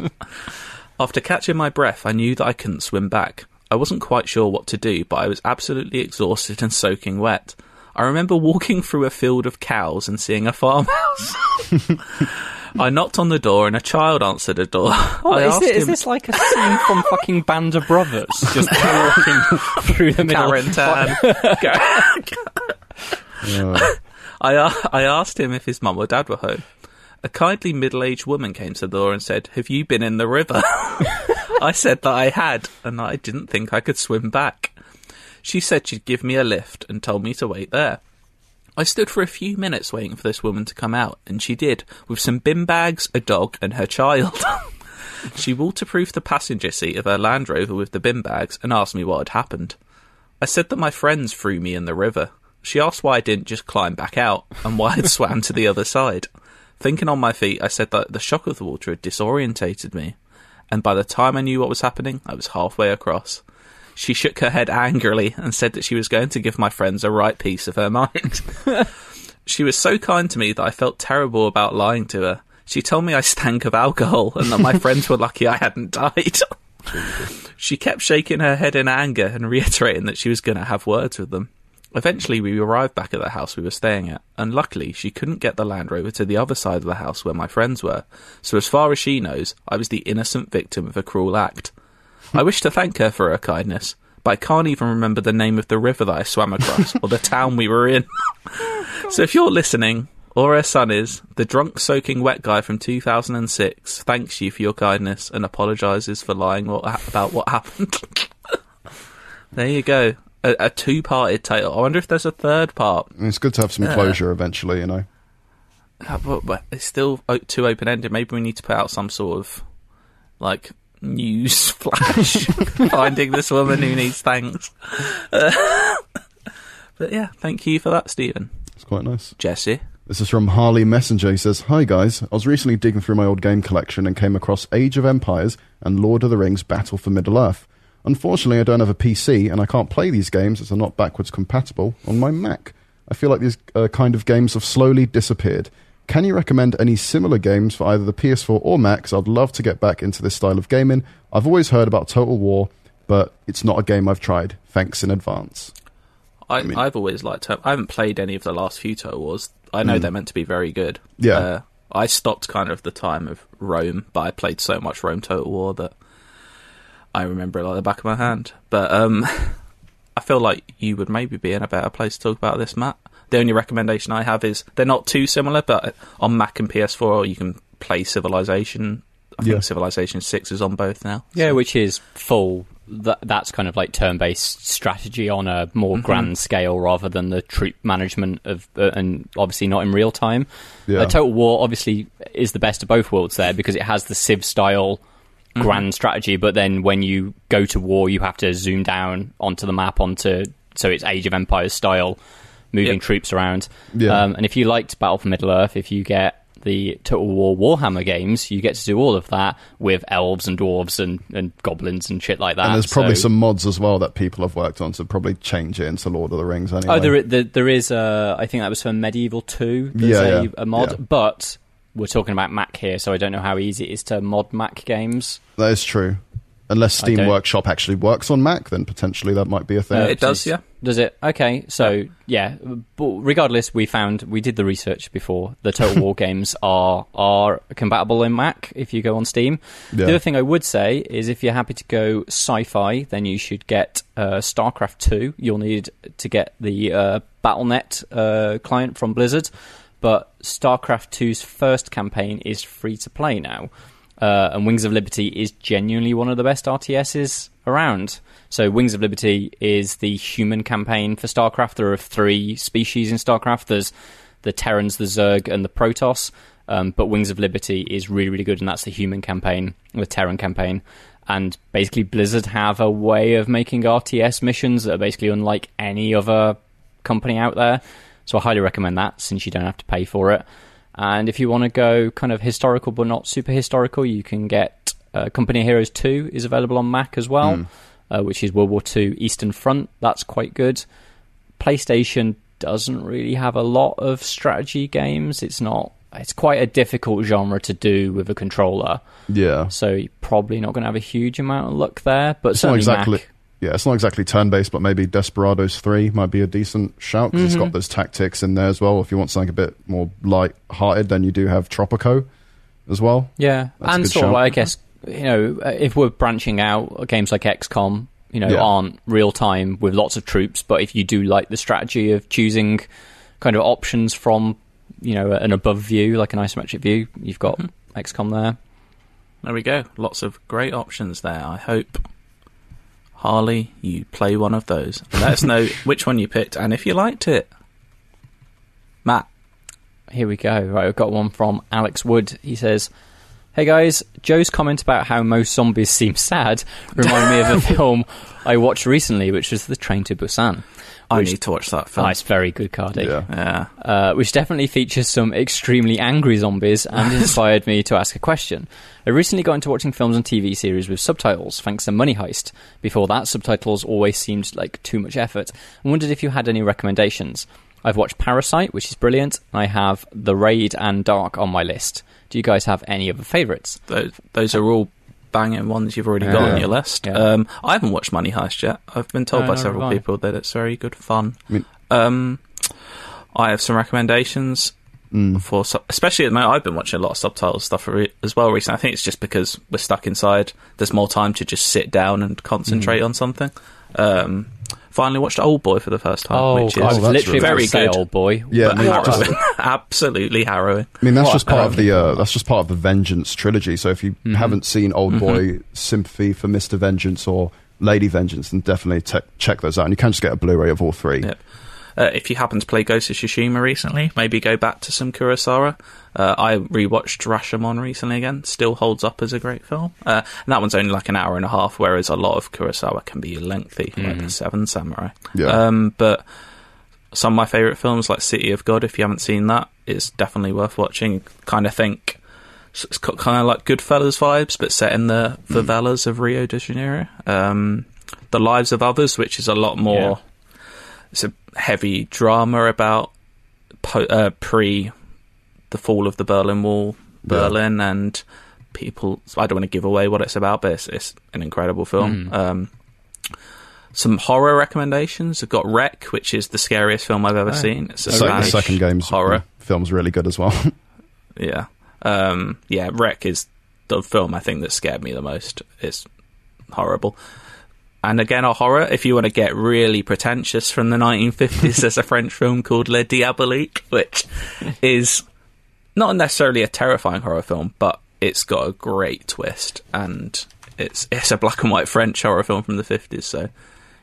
After catching my breath, I knew that I couldn't swim back. I wasn't quite sure what to do, but I was absolutely exhausted and soaking wet. I remember walking through a field of cows and seeing a farmhouse. I knocked on the door and a child answered the door. I is, asked it, is him- this like a scene from fucking Band of Brothers? Just walking through the middle. Carentan. I, I asked him if his mum or dad were home. A kindly middle aged woman came to the door and said, Have you been in the river? I said that I had, and that I didn't think I could swim back. She said she'd give me a lift and told me to wait there. I stood for a few minutes waiting for this woman to come out, and she did, with some bin bags, a dog, and her child. she waterproofed the passenger seat of her Land Rover with the bin bags and asked me what had happened. I said that my friends threw me in the river. She asked why I didn't just climb back out and why I'd swam to the other side. Thinking on my feet, I said that the shock of the water had disorientated me, and by the time I knew what was happening, I was halfway across. She shook her head angrily and said that she was going to give my friends a right piece of her mind. she was so kind to me that I felt terrible about lying to her. She told me I stank of alcohol and that my friends were lucky I hadn't died. she kept shaking her head in anger and reiterating that she was going to have words with them. Eventually, we arrived back at the house we were staying at, and luckily, she couldn't get the Land Rover to the other side of the house where my friends were. So, as far as she knows, I was the innocent victim of a cruel act. I wish to thank her for her kindness, but I can't even remember the name of the river that I swam across or the town we were in. so, if you're listening, or her son is, the drunk, soaking wet guy from 2006 thanks you for your kindness and apologises for lying about what happened. there you go. A, a two-parted tale. I wonder if there's a third part. it's good to have some closure eventually, you know. Uh, but, but it's still too open-ended. Maybe we need to put out some sort of like news flash finding this woman who needs thanks. Uh, but yeah, thank you for that, Stephen. It's quite nice. Jesse. This is from Harley Messenger. He says, Hi guys, I was recently digging through my old game collection and came across Age of Empires and Lord of the Rings Battle for Middle Earth. Unfortunately, I don't have a PC and I can't play these games as they're not backwards compatible on my Mac. I feel like these uh, kind of games have slowly disappeared. Can you recommend any similar games for either the PS4 or Mac? I'd love to get back into this style of gaming. I've always heard about Total War, but it's not a game I've tried. Thanks in advance. I, mean- I've always liked. I haven't played any of the last few Total Wars. I know they're meant to be very good. Yeah. Uh, I stopped kind of the time of Rome, but I played so much Rome Total War that I remember it like the back of my hand. But um, I feel like you would maybe be in a better place to talk about this, Matt. The only recommendation I have is they're not too similar, but on Mac and PS4 you can play Civilization. I think Civilization Six is on both now. Yeah, which is full. That, that's kind of like turn-based strategy on a more Mm-hmm. grand scale rather than the troop management of, uh, and obviously not in real time. Yeah. Uh, Total War obviously is the best of both worlds there because it has the Civ style Mm-hmm. grand strategy, but then when you go to war, you have to zoom down onto the map onto so it's Age of Empires style, moving Yep. troops around. Yeah. Um, and if you liked Battle for Middle Earth, if you get the Total War Warhammer games, you get to do all of that with elves and dwarves and, and goblins and shit like that. And there's probably So- some mods as well that people have worked on to probably change it into Lord of the Rings anyway. Oh, there, there, there is. Uh, I think that was for Medieval Two. There's Yeah, a, yeah, a mod, yeah. but we're talking about Mac here, so I don't know how easy it is to mod Mac games. That is true. Unless Steam Workshop actually works on Mac, then potentially that might be a thing. Uh, it does, yeah. Does it? Okay, so yeah. But regardless, we found we did the research before. The Total War games are are compatible in Mac if you go on Steam. Yeah. The other thing I would say is if you're happy to go sci-fi, then you should get uh, StarCraft Two. You'll need to get the uh, BattleNet uh, client from Blizzard, but StarCraft 2's first campaign is free to play now. Uh, and Wings of Liberty is genuinely one of the best RTSs around. So, Wings of Liberty is the human campaign for StarCraft. There are three species in StarCraft there's the Terrans, the Zerg, and the Protoss. Um, but Wings of Liberty is really, really good, and that's the human campaign, the Terran campaign. And basically, Blizzard have a way of making RTS missions that are basically unlike any other company out there. So I highly recommend that since you don't have to pay for it. And if you want to go kind of historical but not super historical, you can get uh, Company of Heroes 2 is available on Mac as well, uh, which is World War II Eastern Front. That's quite good. PlayStation doesn't really have a lot of strategy games. It's not. It's quite a difficult genre to do with a controller, yeah. so you're probably not going to have a huge amount of luck there. But It's not exactly. Mac, Yeah, it's not exactly turn-based, but maybe Desperados Three might be a decent shout because Mm-hmm. it's got those tactics in there as well. If you want something a bit more light-hearted, then you do have Tropico as well. Yeah, That's and good sort of, like, I guess you know, uh, if we're branching out, games like XCOM, you know, Yeah. aren't real time with lots of troops. But if you do like the strategy of choosing kind of options from, you know, an above view, like an isometric view, you've got Mm-hmm. XCOM there. There we go. Lots of great options there. I hope Harley, you play one of those. Let us know which one you picked and if you liked it. Matt, Here we go. Right, we've got one from Alex Wood. He says, "Hey guys, Joe's comment about how most zombies seem sad reminded me of a film I watched recently, which was The Train to Busan." I Which- need to watch that Oh, it's very good, Cardy. Yeah. Yeah. uh, which definitely features some extremely angry zombies and inspired me to ask a question. I recently got into watching films and TV series with subtitles, thanks to Money Heist. Before that, subtitles always seemed like too much effort. I wondered if you had any recommendations. I've watched Parasite, which is brilliant. I have The Raid and Dark on my list. Do you guys have any other favourites? Those, those are all banging ones you've already got on your list. Um, I haven't watched Money Heist yet. I've been told No, by several people that it's very good fun. I mean- um, I have some recommendations Mm. for, especially at the moment. I've been watching a lot of subtitle stuff re- as well recently. I think it's just because we're stuck inside. There's more time to just sit down and concentrate Mm. on something. Um, finally watched Old Boy for the first time, Oh, which is was that's literally really very good. old boy. Yeah, But I mean, how- just- absolutely harrowing. I mean, that's What, just part of um, the uh, that's just part of the Vengeance trilogy. So if you Mm-hmm. haven't seen Old Boy, Sympathy for Mister Vengeance, or Lady Vengeance, then definitely te- check those out. And you can just get a Blu-ray of all three. Yep. Uh, if you happen to play Ghost of Tsushima recently, maybe go back to some Kurosawa. Uh, I rewatched Rashomon recently again. Still holds up as a great film. Uh, and that one's only like an hour and a half, whereas a lot of Kurosawa can be lengthy, like the Seven Samurai. Yeah. Um, but some of my favourite films, like City of God, if you haven't seen that, is definitely worth watching. Kind of think it's kind of like Goodfellas vibes, but set in the favelas of Rio de Janeiro. Um, the Lives of Others, which is a lot more. It's a heavy drama about po- uh, pre the fall of the Berlin Wall, Berlin, and people. I don't want to give away what it's about, but it's, it's an incredible film. Um, some horror recommendations. I've got Rec, which is the scariest film I've ever seen. It's a The, the second game's horror. film's really good as well. Yeah. Um, yeah, Rec is the film I think that scared me the most. It's horrible. And again, a horror, if you want to get really pretentious from the 1950s, there's a French film called Le Diabolique, which is not necessarily a terrifying horror film, but it's got a great twist. And it's, it's a black and white French horror film from the 50s, so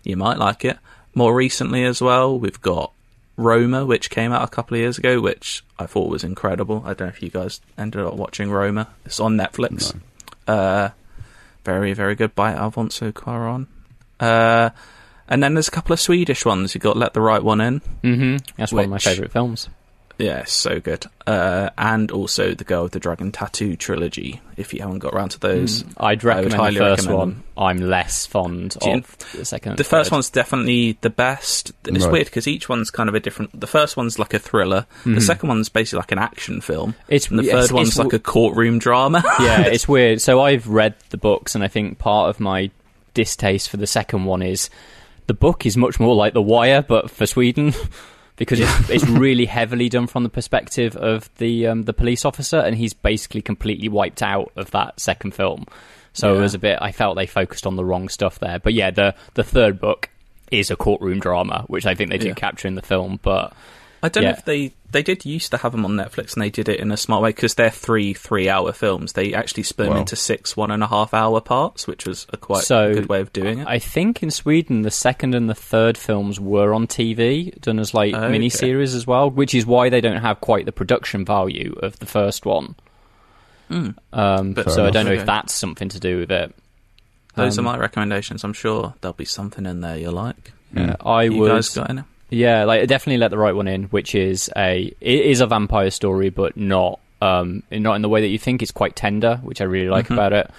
you might like it. More recently as well, we've got Roma, which came out a couple of years ago, which I thought was incredible. I don't know if you guys ended up watching Roma. It's on Netflix. Uh, very, very good by Alfonso Cuarón. Uh, and then there's a couple of Swedish ones. You've got Let the Right One In. hmm That's one of my Which- favourite films. Yeah, so good. Uh, and also the Girl with the Dragon Tattoo trilogy. If you haven't got around to those, I'd I would recommend highly the first recommend one. them. I'm less fond Do you- of the second. and The first third. one's definitely the best. It's Right. weird because each one's kind of a different. The first one's like a thriller. The second one's basically like an action film. Mm-hmm. It's- and the yes, third it's one's like w- a courtroom drama. yeah, it's weird. So I've read the books, and I think part of my distaste for the second one is the book is much more like The Wire, but for Sweden, because it's, it's really heavily done from the perspective of the um, the police officer, and he's basically completely wiped out of that second film. So it was a bit. I felt they focused on the wrong stuff there. But yeah, the the third book is a courtroom drama, which I think they did Yeah. capture in the film. But I don't know if they they did used to have them on Netflix and they did it in a smart way because they're three three hour films. They actually split them Wow. into six one and a half hour parts, which was a quite So, good way of doing it. I think in Sweden, the second and the third films were on TV, done as like Okay. mini series as well, which is why they don't have quite the production value of the first one. Um, But- so Fair I don't know Okay. if that's something to do with it. Those um, are my recommendations. I'm sure there'll be something in there you like. Yeah, I you would. guys got any? Yeah, like definitely let the right one in, which is a it is a vampire story, but not um not in the way that you think. It's quite tender, which I really like Mm-hmm. about it.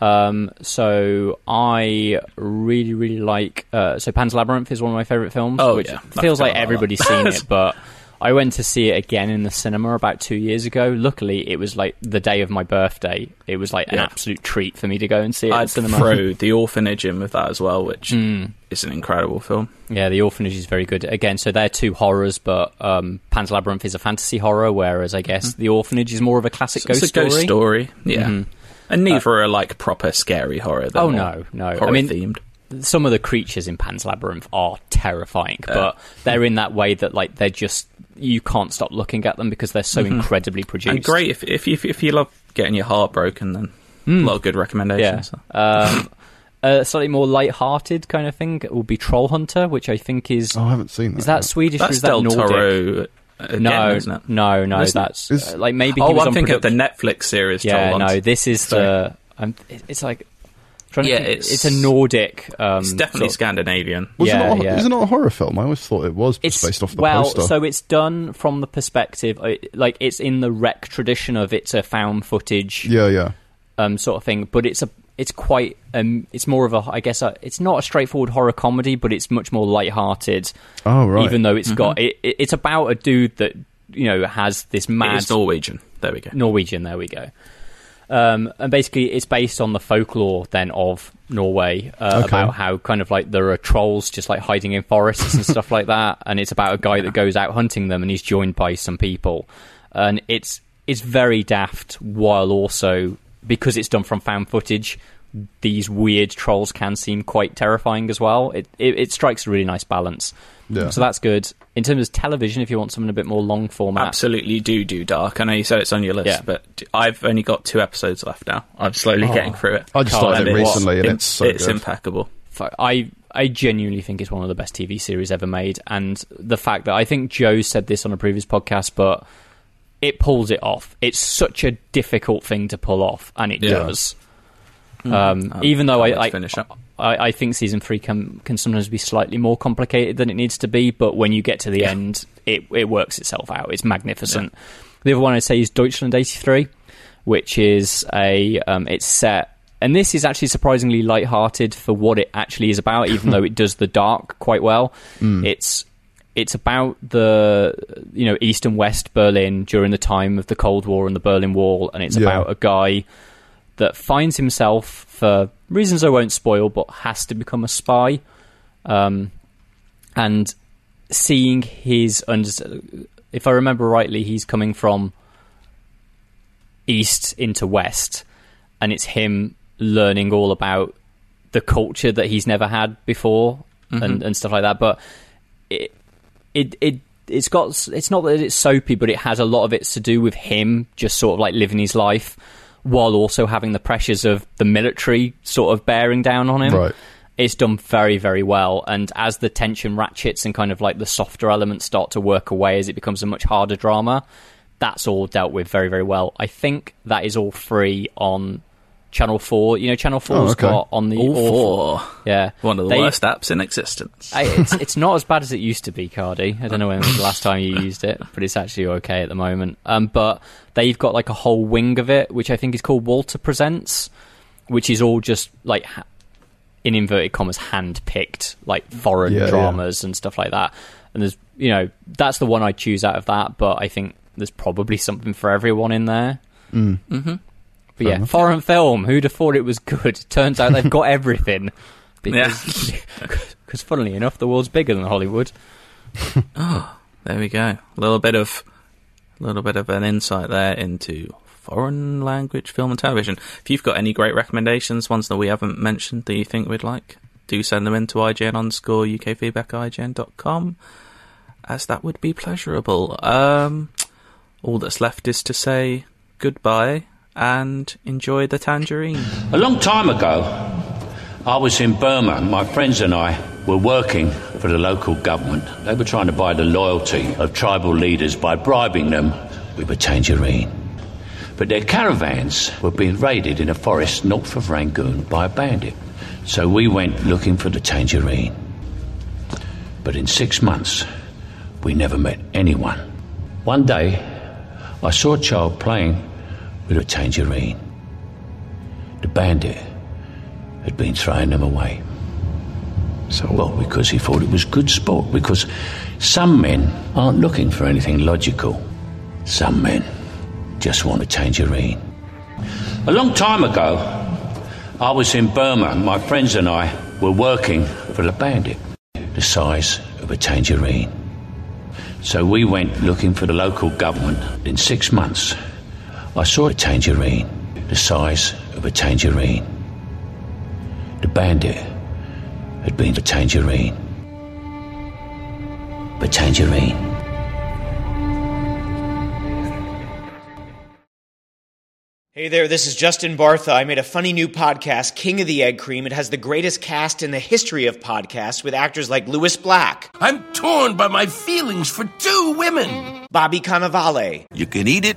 Um, so I really really like. Uh, so Pan's Labyrinth is one of my favorite films. Oh, which yeah. Feels like everybody's seen it, but. I went to see it again in the cinema about two years ago. Luckily, it was like the day of my birthday. It was like an absolute treat for me to go and see it I'd throw The Orphanage in with that as well, which Mm. is an incredible film. Yeah, The Orphanage is very good. Again, so they're two horrors, but um, Pan's Labyrinth is a fantasy horror, whereas I guess The Orphanage is more of a classic Mm-hmm. It's ghost a ghost story. story, yeah. And neither are like proper scary horror. They're Oh, no, no. horror I mean- themed. Some of the creatures in Pan's Labyrinth are terrifying, but they're in that way that like they're just you can't stop looking at them because they're so incredibly produced. Mm-hmm. And great if if you, if you love getting your heart broken, then a lot of good Yeah. recommendations. Um, a slightly more light-hearted kind of thing will be Troll Hunter, which I think is Oh, I haven't seen that. is that yet. Swedish or That's is that Del Nordic? Toro again, no, isn't it? no, no. Isn't? That's Is- uh, like maybe. he Oh, was I'm on thinking production- of the Netflix series. Yeah, Troll no, this is Sorry. the. I'm, it's like. Trying to Yeah, think- it's- it's a Nordic. Um, It's definitely sort of- Scandinavian. Was Yeah, it not, a- yeah. Is it not a horror film? I always thought it was It's based off the well, poster. so it's done from the perspective, uh, like it's in the rec tradition of it's a found footage yeah, yeah. um, sort of thing, but it's a it's quite um, it's more of a I guess a, it's not a straightforward horror comedy, but it's much more light-hearted. Oh, right. Even though it's Mm-hmm. got it, it, it's about a dude that you know has this mad It's Norwegian. There we go. Norwegian. There we go. Um, and basically, it's based on the folklore then of Norway uh, Okay. about how kind of like there are trolls just like hiding in forests and stuff like that. And it's about a guy that goes out hunting them, and he's joined by some people. And it's it's very daft, while also because it's done from found footage. These weird trolls can seem quite terrifying as well. It it, it strikes a really nice balance. Yeah. So that's good. In terms of television, if you want something a bit more long format, Absolutely do do dark. I know you said it's on your list, Yeah. but I've only got two episodes left now. I'm slowly oh. getting through it. I just Can't started it have it. recently, and it's so it's good. impeccable. I genuinely think it's one of the best TV series ever made, and the fact that I think Joe said this on a previous podcast, but it pulls it off. It's such a difficult thing to pull off, and it Yeah. does. Um, Um, even though I, I finish up. I, I think season three can can sometimes be slightly more complicated than it needs to be, but when you get to the end, it it works itself out. It's magnificent. The other one I'd say is Deutschland '83, which is a um, it's set, and this is actually surprisingly light-hearted for what it actually is about, even though it does the dark quite well. It's it's about the you know east and west Berlin during the time of the Cold War and the Berlin Wall, and it's Yeah. about a guy that finds himself for reasons I won't spoil, but has to become a spy, um, and seeing his if I remember rightly, he's coming from east into west, and it's him learning all about the culture that he's never had before and, and stuff like that. But it it it it's got it's not that it's soapy, but it has a lot of it to do with him just sort of like living his life while also having the pressures of the military sort of bearing down on him. Right. It's done very, very well, and as the tension ratchets and kind of like the softer elements start to work away as it becomes a much harder drama, that's all dealt with very, very well. I think that is all free on Channel Four. You know, Channel 4's Oh, okay. got on the All awful- four. Yeah, One of the They- worst apps in existence. I, it's it's not as bad as it used to be, Cardy. I don't know when was the last time you used it, but it's actually okay at the moment. Um, but they've got like a whole wing of it, which I think is called Walter Presents, which is all just like ha- in inverted commas hand picked like foreign Yeah, yeah. dramas and stuff like that. And there's you know that's the one I choose out of that, but I think there's probably something for everyone in there. Mm. Mm-hmm. But yeah, enough. foreign film. Who'd have thought it was good? Turns out they've got everything. Because, because funnily enough, the world's bigger than Hollywood. Oh, there we go. A little bit of, a little bit of an insight there into foreign language film and television. If you've got any great recommendations, ones that we haven't mentioned that you think we'd like, do send them in to IGN underscore UK feedback IGN.com, as that would be pleasurable. Um, all that's left is to say goodbye and enjoy the tangerine. A long time ago, I was in Burma. My friends and I were working for the local government. They were trying to buy the loyalty of tribal leaders by bribing them with a tangerine. But their caravans were being raided in a forest north of Rangoon by a bandit. So we went looking for the tangerine. But in six months, we never met anyone. One day, I saw a child playing with a tangerine. The bandit had been throwing them away. So, well, because he thought it was good sport, because some men aren't looking for anything logical. Some men just want a tangerine. A long time ago, I was in Burma. My friends and I were working for the bandit, the size of a tangerine. So we went looking for the local government. In six months, I saw a tangerine, the size of a tangerine. The bandit had been the tangerine. The tangerine. Hey there, this is Justin Bartha. I made a funny new podcast, King of the Egg Cream. It has the greatest cast in the history of podcasts with actors like Lewis Black, I'm torn by my feelings for two women. Bobby Cannavale, You can eat it,